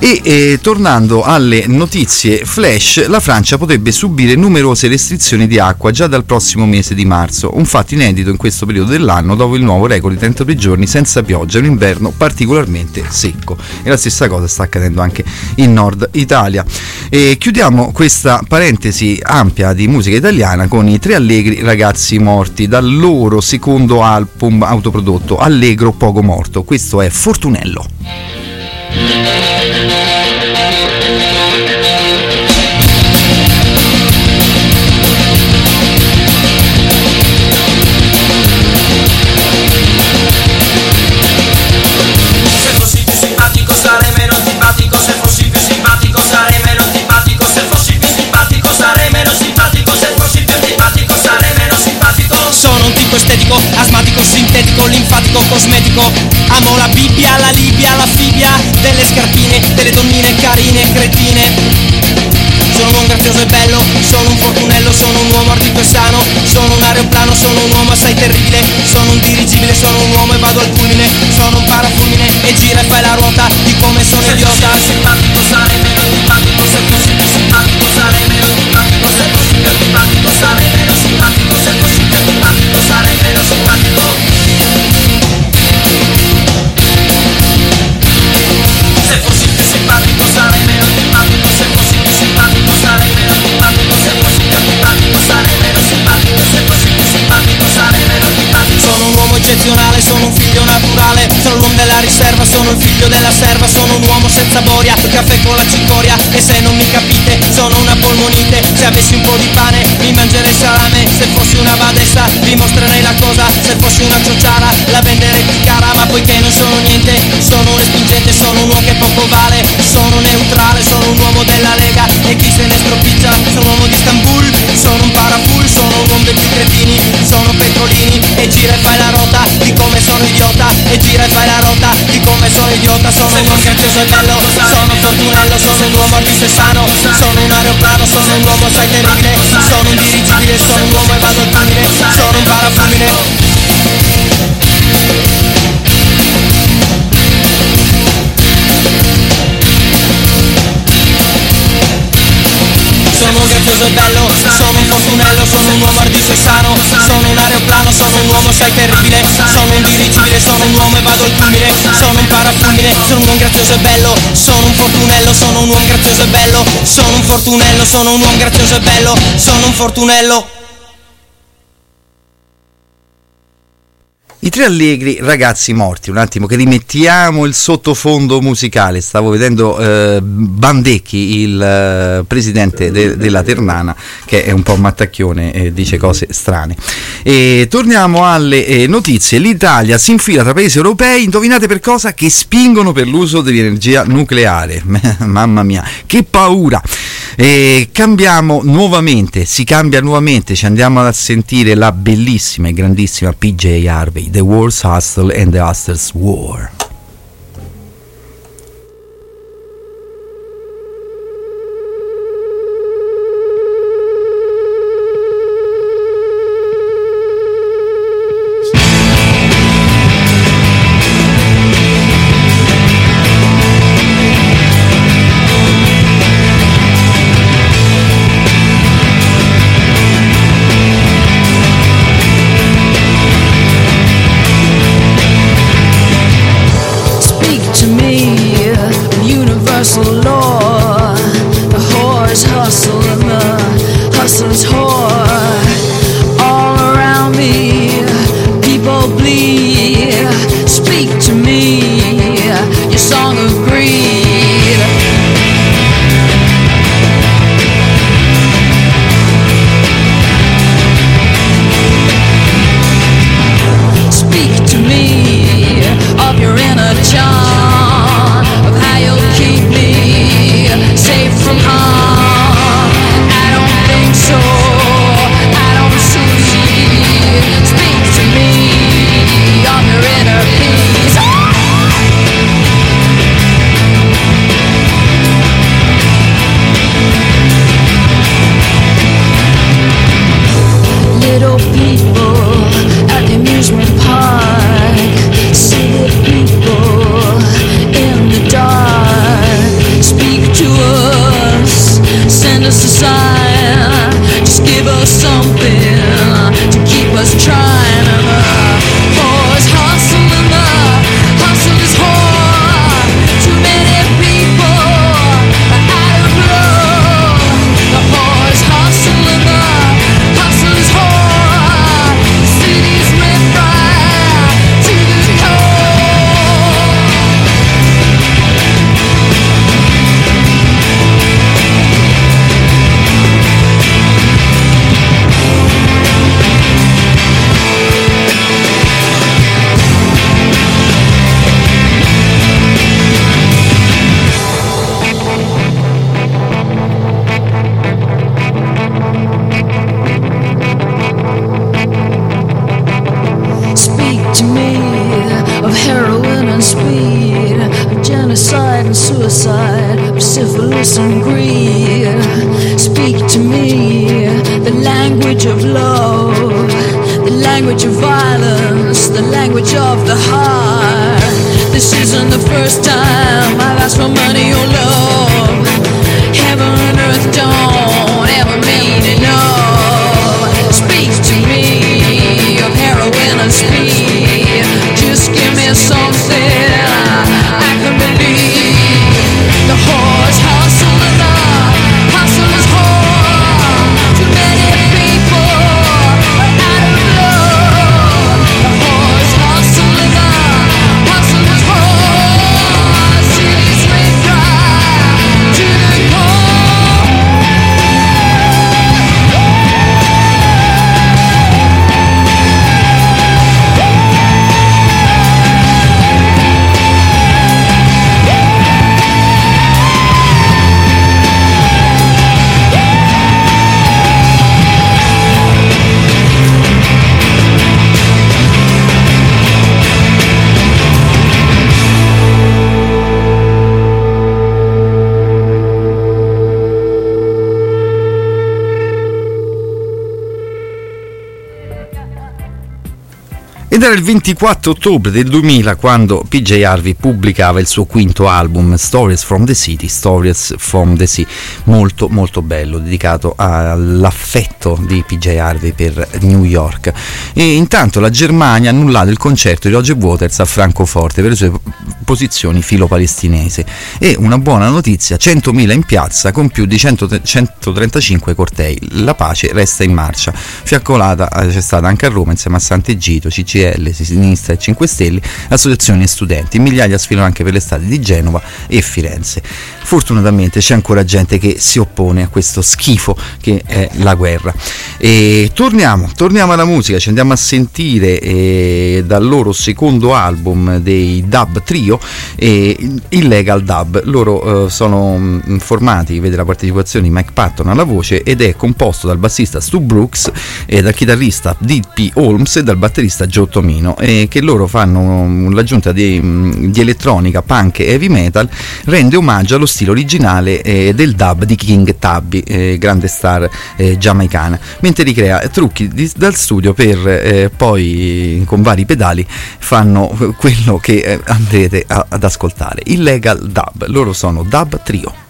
E eh, tornando alle notizie flash, la Francia potrebbe subire numerose restrizioni di acqua già dal prossimo mese di marzo, un fatto inedito in questo periodo dell'anno dopo il nuovo record di 32 giorni senza pioggia, un inverno particolarmente secco. E la stessa cosa sta accadendo anche in Nord Italia. E chiudiamo questa parentesi ampia di musica italiana con i tre allegri ragazzi morti dal loro secondo album autoprodotto Allegro Poco Morto. Questo è Fortunello. Sintetico, linfatico, cosmetico. Amo la Bibbia, la Libia, la fibbia Delle scarpine, delle donnine carine, cretine. Sono un uomo grazioso e bello, sono un fortunello, sono un uomo ardito e sano, sono un aeroplano, sono un uomo assai terribile, sono un dirigibile, sono un uomo e vado al culmine, sono un parafulmine e gira e fai la ruota di come sono idiota. Se fossi più simpatico sarei meno antipatico Se fossi più simpatico sarei meno antipatico Se fossi più antipatico sarei meno simpatico. Se fossi più antipatico sarei meno simpatico eccezionale, sono un figlio naturale, sono l'uomo della riserva, sono il figlio della serva, sono un uomo senza boria, caffè con la cicoria e se non mi capite sono una polmonite, se avessi un po' di pane mi mangerei salame, se fossi una badessa vi mostrerei la cosa, se fossi una ciociara la venderei più cara, ma poiché non sono niente, sono respingente, sono un uomo che poco vale, sono neutrale, sono un uomo della Lega e chi se ne stropiccia, sono un uomo di Istanbul, sono un parafull, sono un uomo sono petrolini gira e fai la rota di come sono idiota. E gira e fai la rota di come sono idiota, sono grazioso e bello, sono fortunello, sono un uomo artista sano, sono un aeroplano, sono un uomo assai terribile, sono un dirigibile, sono un uomo e vado al sono un parafulmine. Sono un grazioso e bello, sono un fortunello, sono un uomo ardito e sano Sono un aeroplano, sono un uomo assai terribile. Sono un dirigibile, sono un uomo e vado al culmine Sono un parafulmine, sono un uomo grazioso e bello. Sono un fortunello, sono un uomo grazioso e bello. Sono un fortunello, sono un uomo grazioso e bello. Sono un fortunello I tre allegri ragazzi morti, un attimo che rimettiamo il sottofondo musicale, stavo vedendo eh, Bandecchi, il eh, presidente de- della Ternana, che è un po' mattacchione e dice cose strane. E torniamo alle eh, notizie, l'Italia si infila tra paesi europei, indovinate per cosa? Che spingono per l'uso dell'energia nucleare, (laughs) mamma mia, che paura! E cambiamo nuovamente, si cambia nuovamente, ci andiamo a sentire la bellissima e grandissima PJ Harvey, The War's Hustle and the Hustle's War. Language of violence, the language of the heart. This isn't the first time I've asked for money or love. Heaven and earth don't ever mean enough. Speak to me of heroin and speed. Just give me something era il 24 ottobre del 2000 quando PJ Harvey pubblicava il suo quinto album Stories from the City, Stories from the Sea, molto molto bello, dedicato all'affetto di PJ Harvey per New York. E intanto la Germania ha annullato il concerto di Roger Waters a Francoforte per le sue posizioni filo-palestinesi. E una buona notizia, 100.000 in piazza con più di 100 135 cortei. La pace resta in marcia. Fiaccolata eh, c'è stata anche a Roma insieme a Sant'Egito, CCL, Sinistra e 5 Stelle, associazioni e studenti. Migliaia sfilano anche per le strade di Genova e Firenze. Fortunatamente c'è ancora gente che si oppone a questo schifo che è la guerra. E torniamo, torniamo alla musica, ci andiamo a sentire eh, dal loro secondo album dei Dub Trio, eh, Illegal Dub. Loro eh, sono mm, formati, vede la partecipazione di Mike Patton alla voce ed è composto dal bassista Stu Brooks dal chitarrista D.P. Holmes e dal batterista Joe Tomino e che loro fanno mm, l'aggiunta di, mm, di elettronica, punk e heavy metal rende omaggio allo stile originale eh, del dub di King Tubby, eh, grande star eh, giamaicana, mentre ricrea trucchi di- dal studio per eh, poi con vari pedali fanno quello che eh, andrete a- ad ascoltare. Illegal Dub, loro sono Dub Trio.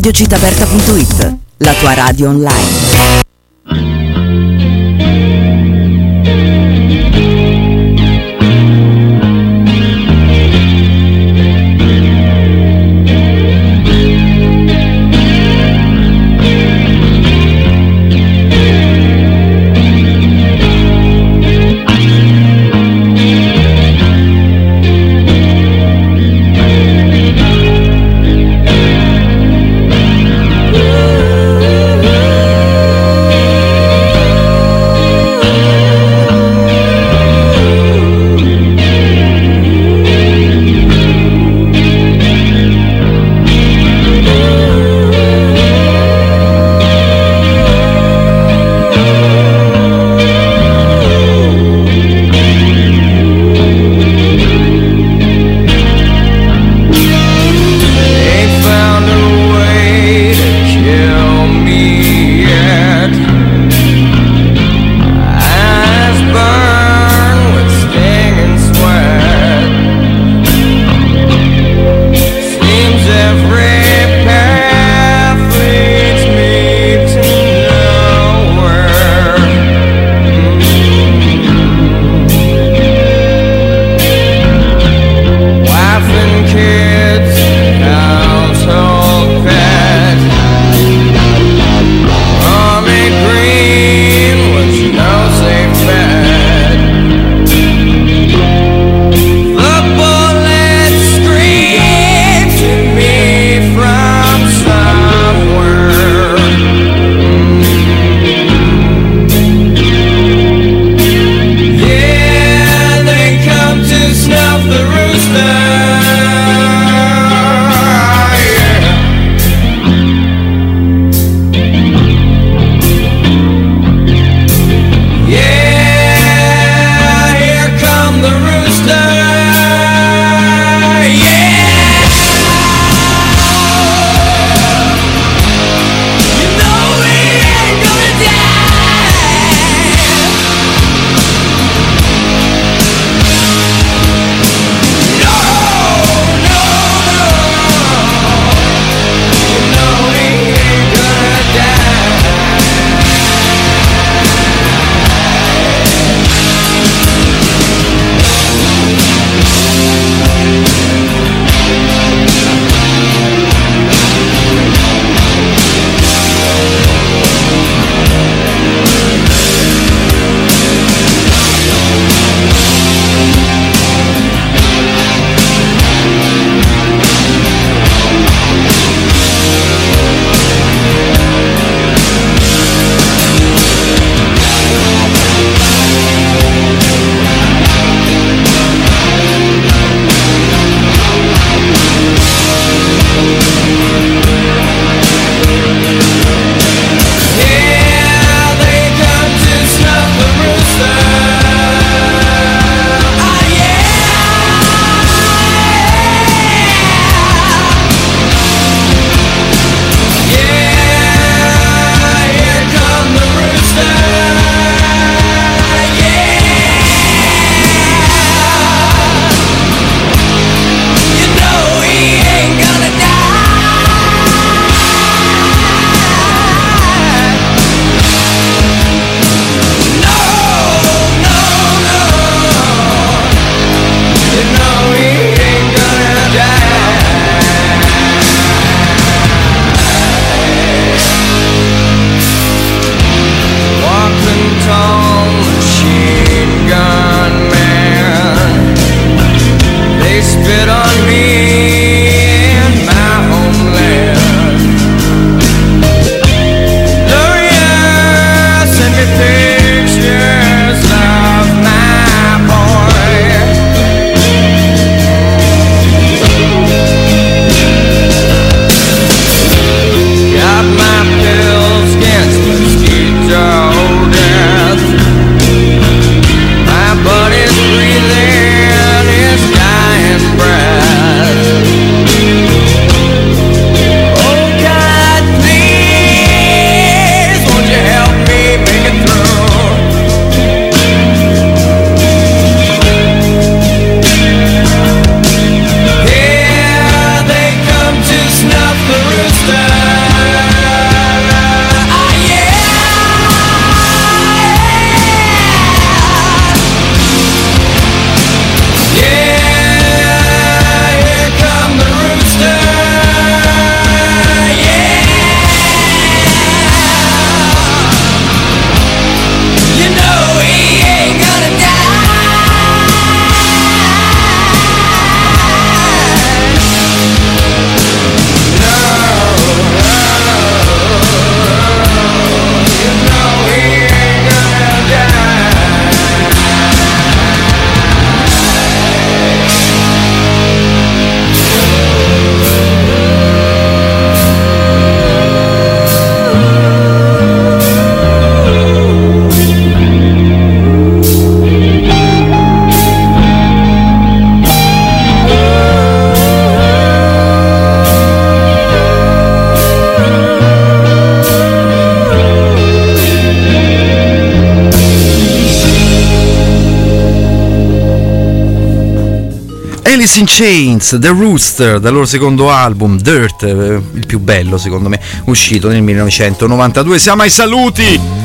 radiocittaperta.it, la tua radio online. Alice in Chains, The Rooster, dal loro secondo album, Dirt, eh, il più bello secondo me, uscito nel 1992. Siamo ai saluti!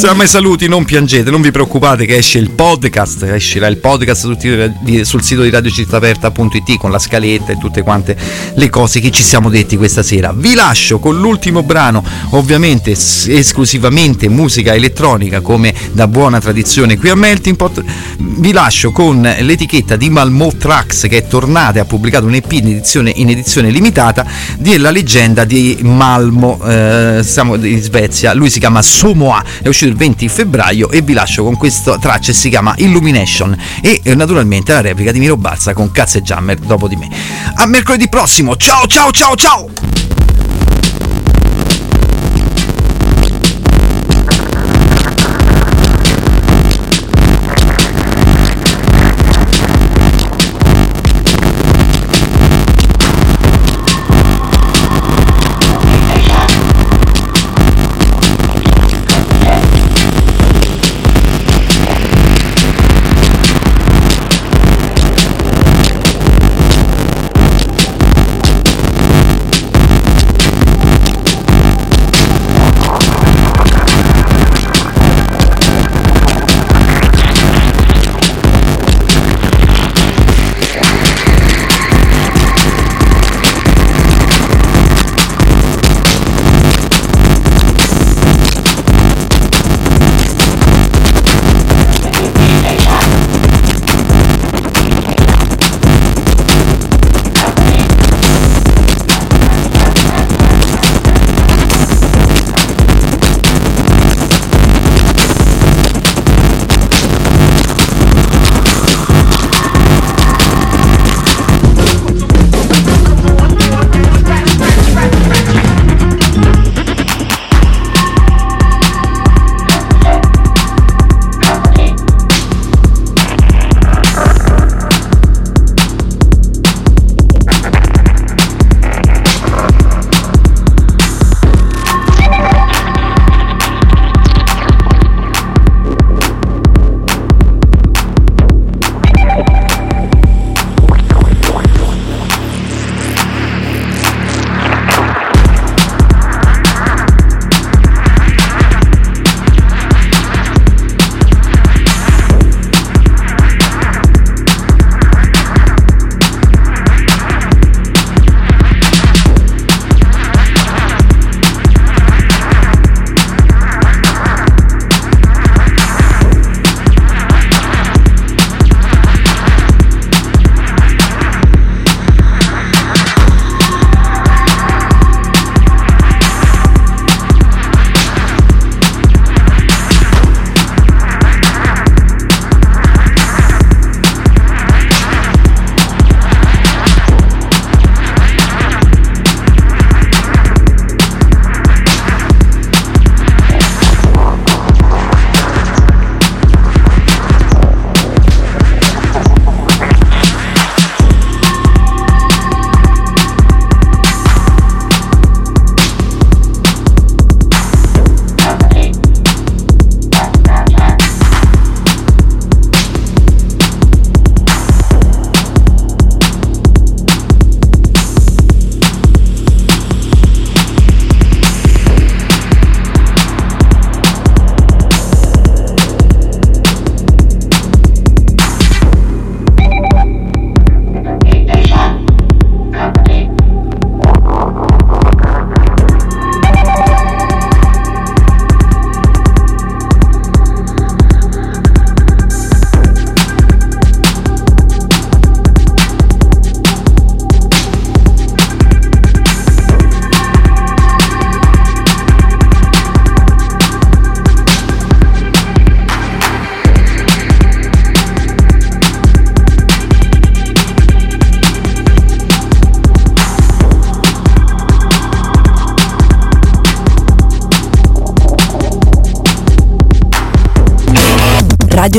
Siamo ai saluti, non piangete, non vi preoccupate che esce il podcast, escerà il podcast sul sito di, sul sito di radiocittaperta.it con la scaletta e tutte quante le cose che ci siamo detti questa sera. Vi lascio con l'ultimo brano, ovviamente esclusivamente musica elettronica come da buona tradizione qui a Melting Pot. Vi lascio con l'etichetta di Malmo Tracks che è tornata e ha pubblicato un EP in edizione, in edizione limitata della leggenda di Malmo, eh, siamo in Svezia. Lui si chiama Somoa, è uscito il 20 febbraio e vi lascio con questa traccia si chiama Illumination e eh, naturalmente la replica di Miro Balsa con Cazzo e Jammer dopo di me. A mercoledì prossimo, ciao ciao ciao ciao!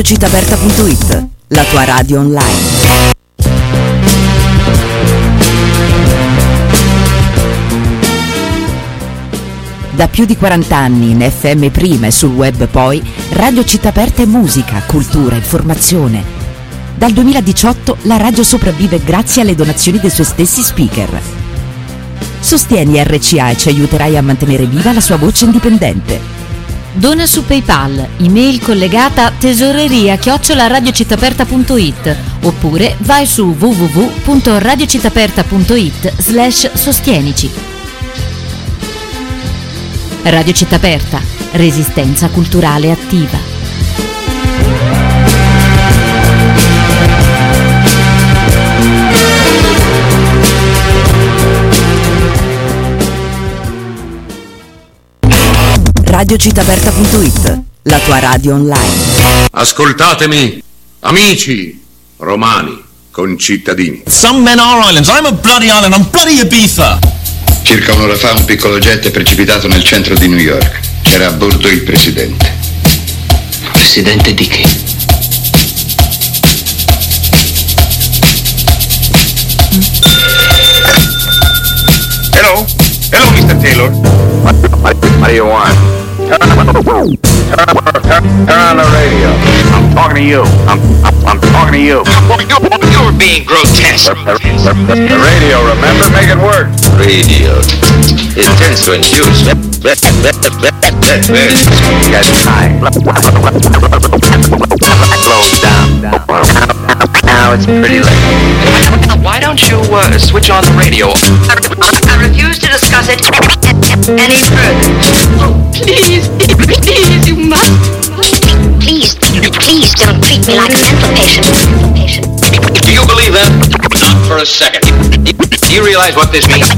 radiocitaperta.it, la tua radio online. Da più di 40 anni in FM prima e sul web poi, Radio Città Aperta è musica, cultura, informazione. Dal 2018 la radio sopravvive grazie alle donazioni dei suoi stessi speaker. Sostieni RCA e ci aiuterai a mantenere viva la sua voce indipendente. Dona su PayPal, email collegata tesoreria chiocciolaradiocittaperta.it oppure vai su www.radiocittaperta.it slash sostienici. Radio Città Aperta, resistenza culturale attiva. Radiocittaperta.it, la tua radio online. Ascoltatemi, amici romani, concittadini. Some men are islands. I'm a bloody island. I'm bloody Ibiza. Circa un'ora fa un piccolo jet è precipitato nel centro di New York. C'era a bordo il presidente. Presidente di che? Hello? Hello, Mr. Taylor. What, what, what do you want? Turn, turn, turn, turn on the radio. I'm talking to you. I'm, I'm, I'm talking to you. You're being grotesque. The, the, the, the radio, remember? Make it work. Radio. It tends to induce very Get high. Close down. Now it's pretty late. Why don't you uh, switch on the radio? I refuse to discuss it any further. Oh, please, please, you must. Please, please don't treat me like a mental patient. Do you believe that? Not for a second. Do you realize what this means?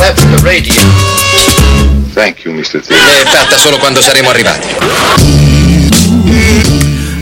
That's the radio. Thank you, Mr. Taylor. È solo quando saremo arrivati.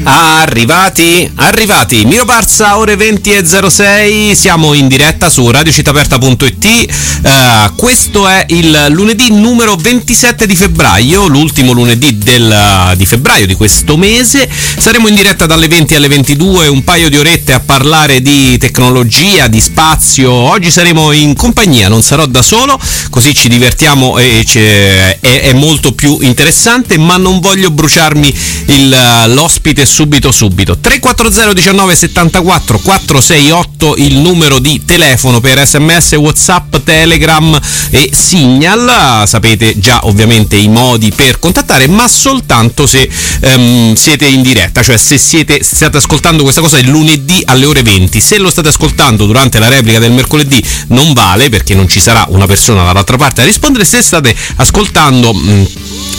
Arrivati, arrivati, Miro Parza, ore 20 e 06, siamo in diretta su radiocittaperta.it, eh, questo è il lunedì numero 27 di febbraio, l'ultimo lunedì del, di febbraio di questo mese, saremo in diretta dalle 20 alle 22, un paio di orette a parlare di tecnologia, di spazio, oggi saremo in compagnia, non sarò da solo, così ci divertiamo e c'è- è, è molto più interessante, ma non voglio bruciarmi il- l'ospite subito subito. 340 19 74 468 il numero di telefono per sms, whatsapp, telegram e signal, sapete già ovviamente i modi per contattare, ma soltanto se ehm, siete in diretta, cioè se siete state ascoltando questa cosa il lunedì alle ore 20, se lo state ascoltando durante la replica del mercoledì non vale perché non ci sarà una persona dall'altra parte a rispondere, se state ascoltando mh,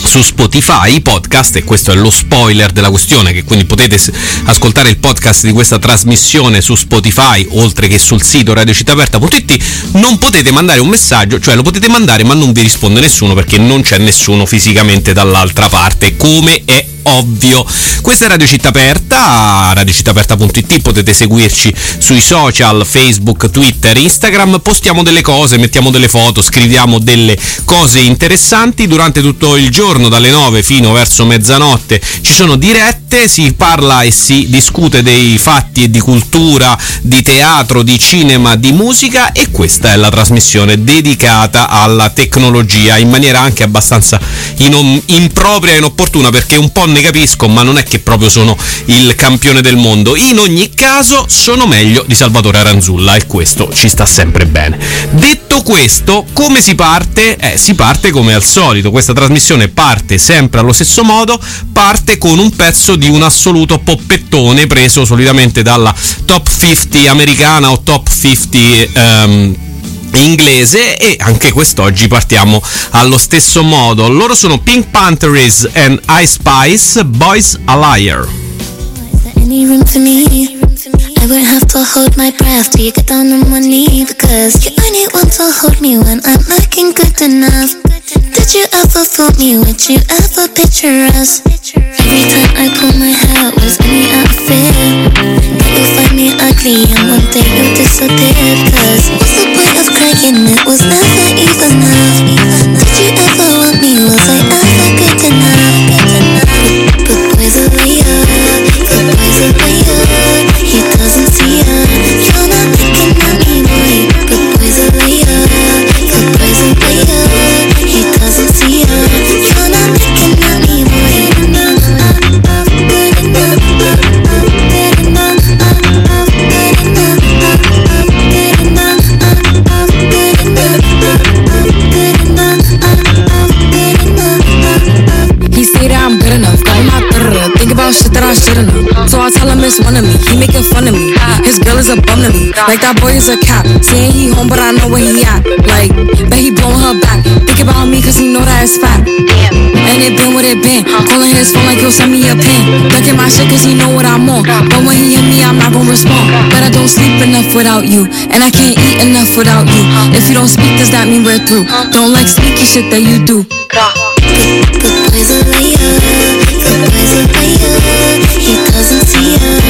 su Spotify i podcast e questo è lo spoiler della questione che quindi potete ascoltare il podcast di questa trasmissione su Spotify oltre che sul sito radiocittaperta.it non potete mandare un messaggio cioè lo potete mandare ma non vi risponde nessuno perché non c'è nessuno fisicamente dall'altra parte come è ovvio. Questa è Radio Città Aperta, radiocittaperta.it, potete seguirci sui social, Facebook, Twitter, Instagram, postiamo delle cose, mettiamo delle foto, scriviamo delle cose interessanti durante tutto il giorno, dalle 9 fino verso mezzanotte ci sono dirette, si parla e si discute dei fatti e di cultura, di teatro, di cinema, di musica e questa è la trasmissione dedicata alla tecnologia in maniera anche abbastanza inom- impropria e inopportuna perché un po' ne capisco ma non è che proprio sono il campione del mondo. In ogni caso sono meglio di Salvatore Aranzulla e questo ci sta sempre bene. Detto questo come si parte? Eh, si parte come al solito questa trasmissione parte sempre allo stesso modo parte con un pezzo di un assoluto poppettone preso solitamente dalla top 50 americana o top 50 ehm, inglese e anche quest'oggi partiamo allo stesso modo. Loro sono Pink Panthers and Ice Spice, Boys a Liar. I would have to hold my breath till you get down on one knee because you only want to hold me when I'm looking good enough. Did you ever fool me? Would you ever picture us? Every time I pull my hair, was any out of that you'll find me ugly and one day you'll disappear? Cause what's the point of crying? It was never even enough. Did you ever want me? Was I ever good enough? Like that boy is a cap. Saying he home, but I know where he at. Like, bet he blowing her back. Think about me, cause he know that it's fat. And it been what it been. Calling his phone like he'll send me a pin. Look at my shit, cause he know what I'm on. But when he hit me, I'm not gonna respond. But I don't sleep enough without you. And I can't eat enough without you. If you don't speak, does that mean we're through? Don't like sneaky shit that you do. boy's a liar. Good boy's a liar. He doesn't see her.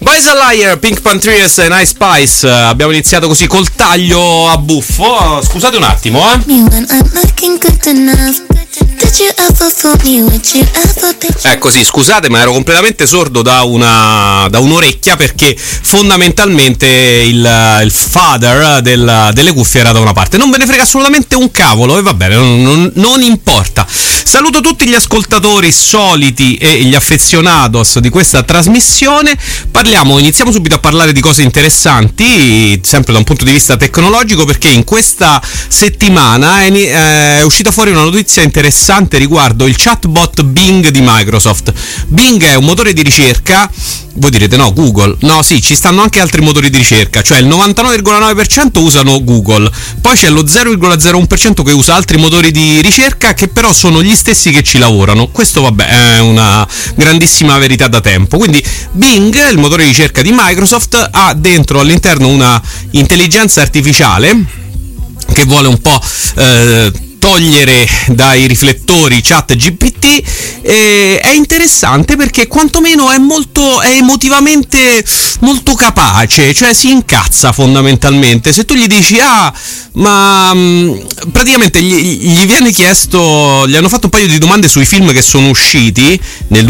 Boys a Liar, Pink Panthers e Nice Spice. Eh, Abbiamo iniziato così col taglio a buffo. Scusate un attimo, eh. me when I'm looking good enough. Did you ever fool me? Would you ever picture? Ecco sì, scusate, ma ero completamente sordo da, una, da un'orecchia perché fondamentalmente il, il father del- delle cuffie era da una parte. Non ve ne frega assolutamente un cavolo e va bene, non, non- non importa. Saluto tutti gli ascoltatori soliti e gli affezionados di questa trasmissione. Parliamo, iniziamo subito a parlare di cose interessanti, sempre da un punto di vista tecnologico, perché in questa settimana è, ini- è uscita fuori una notizia interessante riguardo il chatbot Bing di Microsoft. Bing è un motore di ricerca. Voi direte no, Google. No, sì, ci stanno anche altri motori di ricerca, cioè il 99,9% usano Google, poi c'è lo 0,01% che usa altri motori di ricerca che però sono gli stessi che ci lavorano. Questo vabbè è una grandissima verità da tempo. Quindi Bing, il motore di ricerca di Microsoft, ha dentro all'interno una intelligenza artificiale che vuole un po' eh, togliere dai riflettori chat GPT eh, è interessante perché quantomeno è molto è emotivamente molto capace cioè si incazza fondamentalmente. Se tu gli dici ah ma mh, praticamente gli, gli viene chiesto gli hanno fatto un paio di domande sui film che sono usciti nel